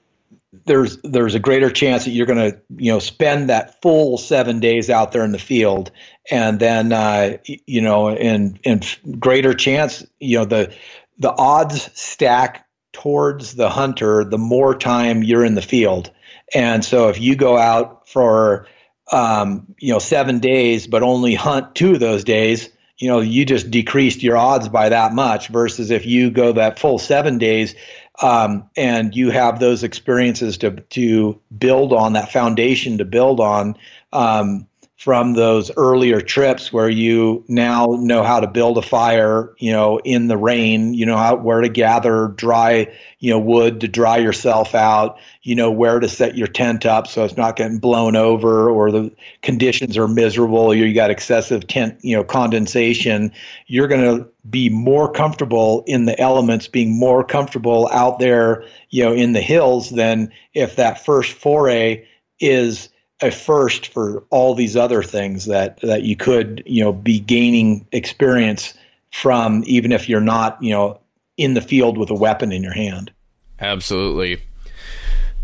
there's there's a greater chance that you're going to you know spend that full seven days out there in the field. And then uh, you know and and greater chance you know the the odds stack towards the hunter the more time you're in the field. And so if you go out for um, you know seven days but only hunt two of those days you know you just decreased your odds by that much versus if you go that full seven days um, and you have those experiences to to build on that foundation to build on um, from those earlier trips where you now know how to build a fire, you know, in the rain, you know how, where to gather dry, you know, wood to dry yourself out, you know, where to set your tent up so it's not getting blown over or the conditions are miserable or you got excessive tent, you know, condensation. You're going to be more comfortable in the elements, being more comfortable out there, you know, in the hills than if that first foray is a first for all these other things that that you could you know be gaining experience from even if you're not you know in the field with a weapon in your hand. Absolutely.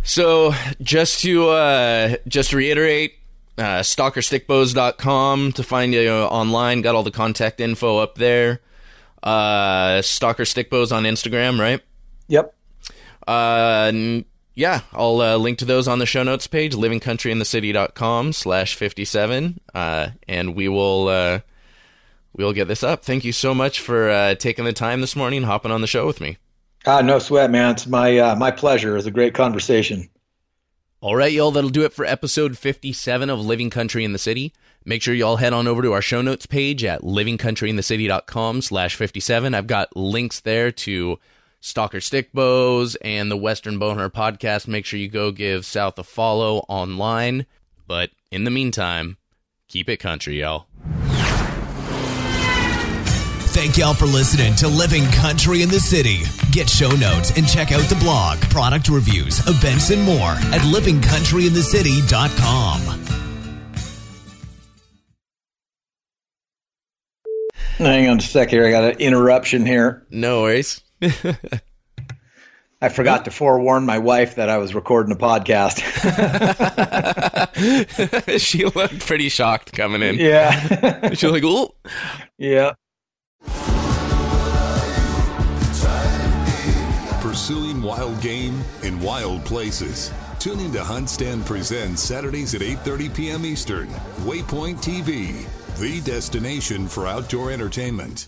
So just to uh just to reiterate uh stalkerstickbows.com to find you online. Got all the contact info up there. Uh stalker stickbows on instagram right? Yep. Uh yeah, I'll uh, link to those on the show notes page, livingcountryinthecity.com slash 57. Uh, and we will, uh, we'll get this up. Thank you so much for uh, taking the time this morning, hopping on the show with me. Ah, no sweat, man. It's my, uh, my pleasure. It was a great conversation. All right, y'all. That'll do it for episode 57 of Living Country in the City. Make sure y'all head on over to our show notes page at livingcountryinthecity.com slash 57. I've got links there to Stalker Stick Bows and the Western Bowhunter podcast. Make sure you go give South a follow online. But in the meantime, keep it country, y'all. Thank y'all for listening to Living Country in the City. Get show notes and check out the blog, product reviews, events, and more at livingcountryinthecity.com. Hang on a sec here. I got an interruption here. No worries. I forgot to forewarn my wife that I was recording a podcast. she looked pretty shocked coming in. Yeah. She's like, "Oh." Yeah. Pursuing wild game in wild places. Tune in to Hunt Stand Presents Saturdays at 8:30 p.m. Eastern. Waypoint TV, the destination for outdoor entertainment.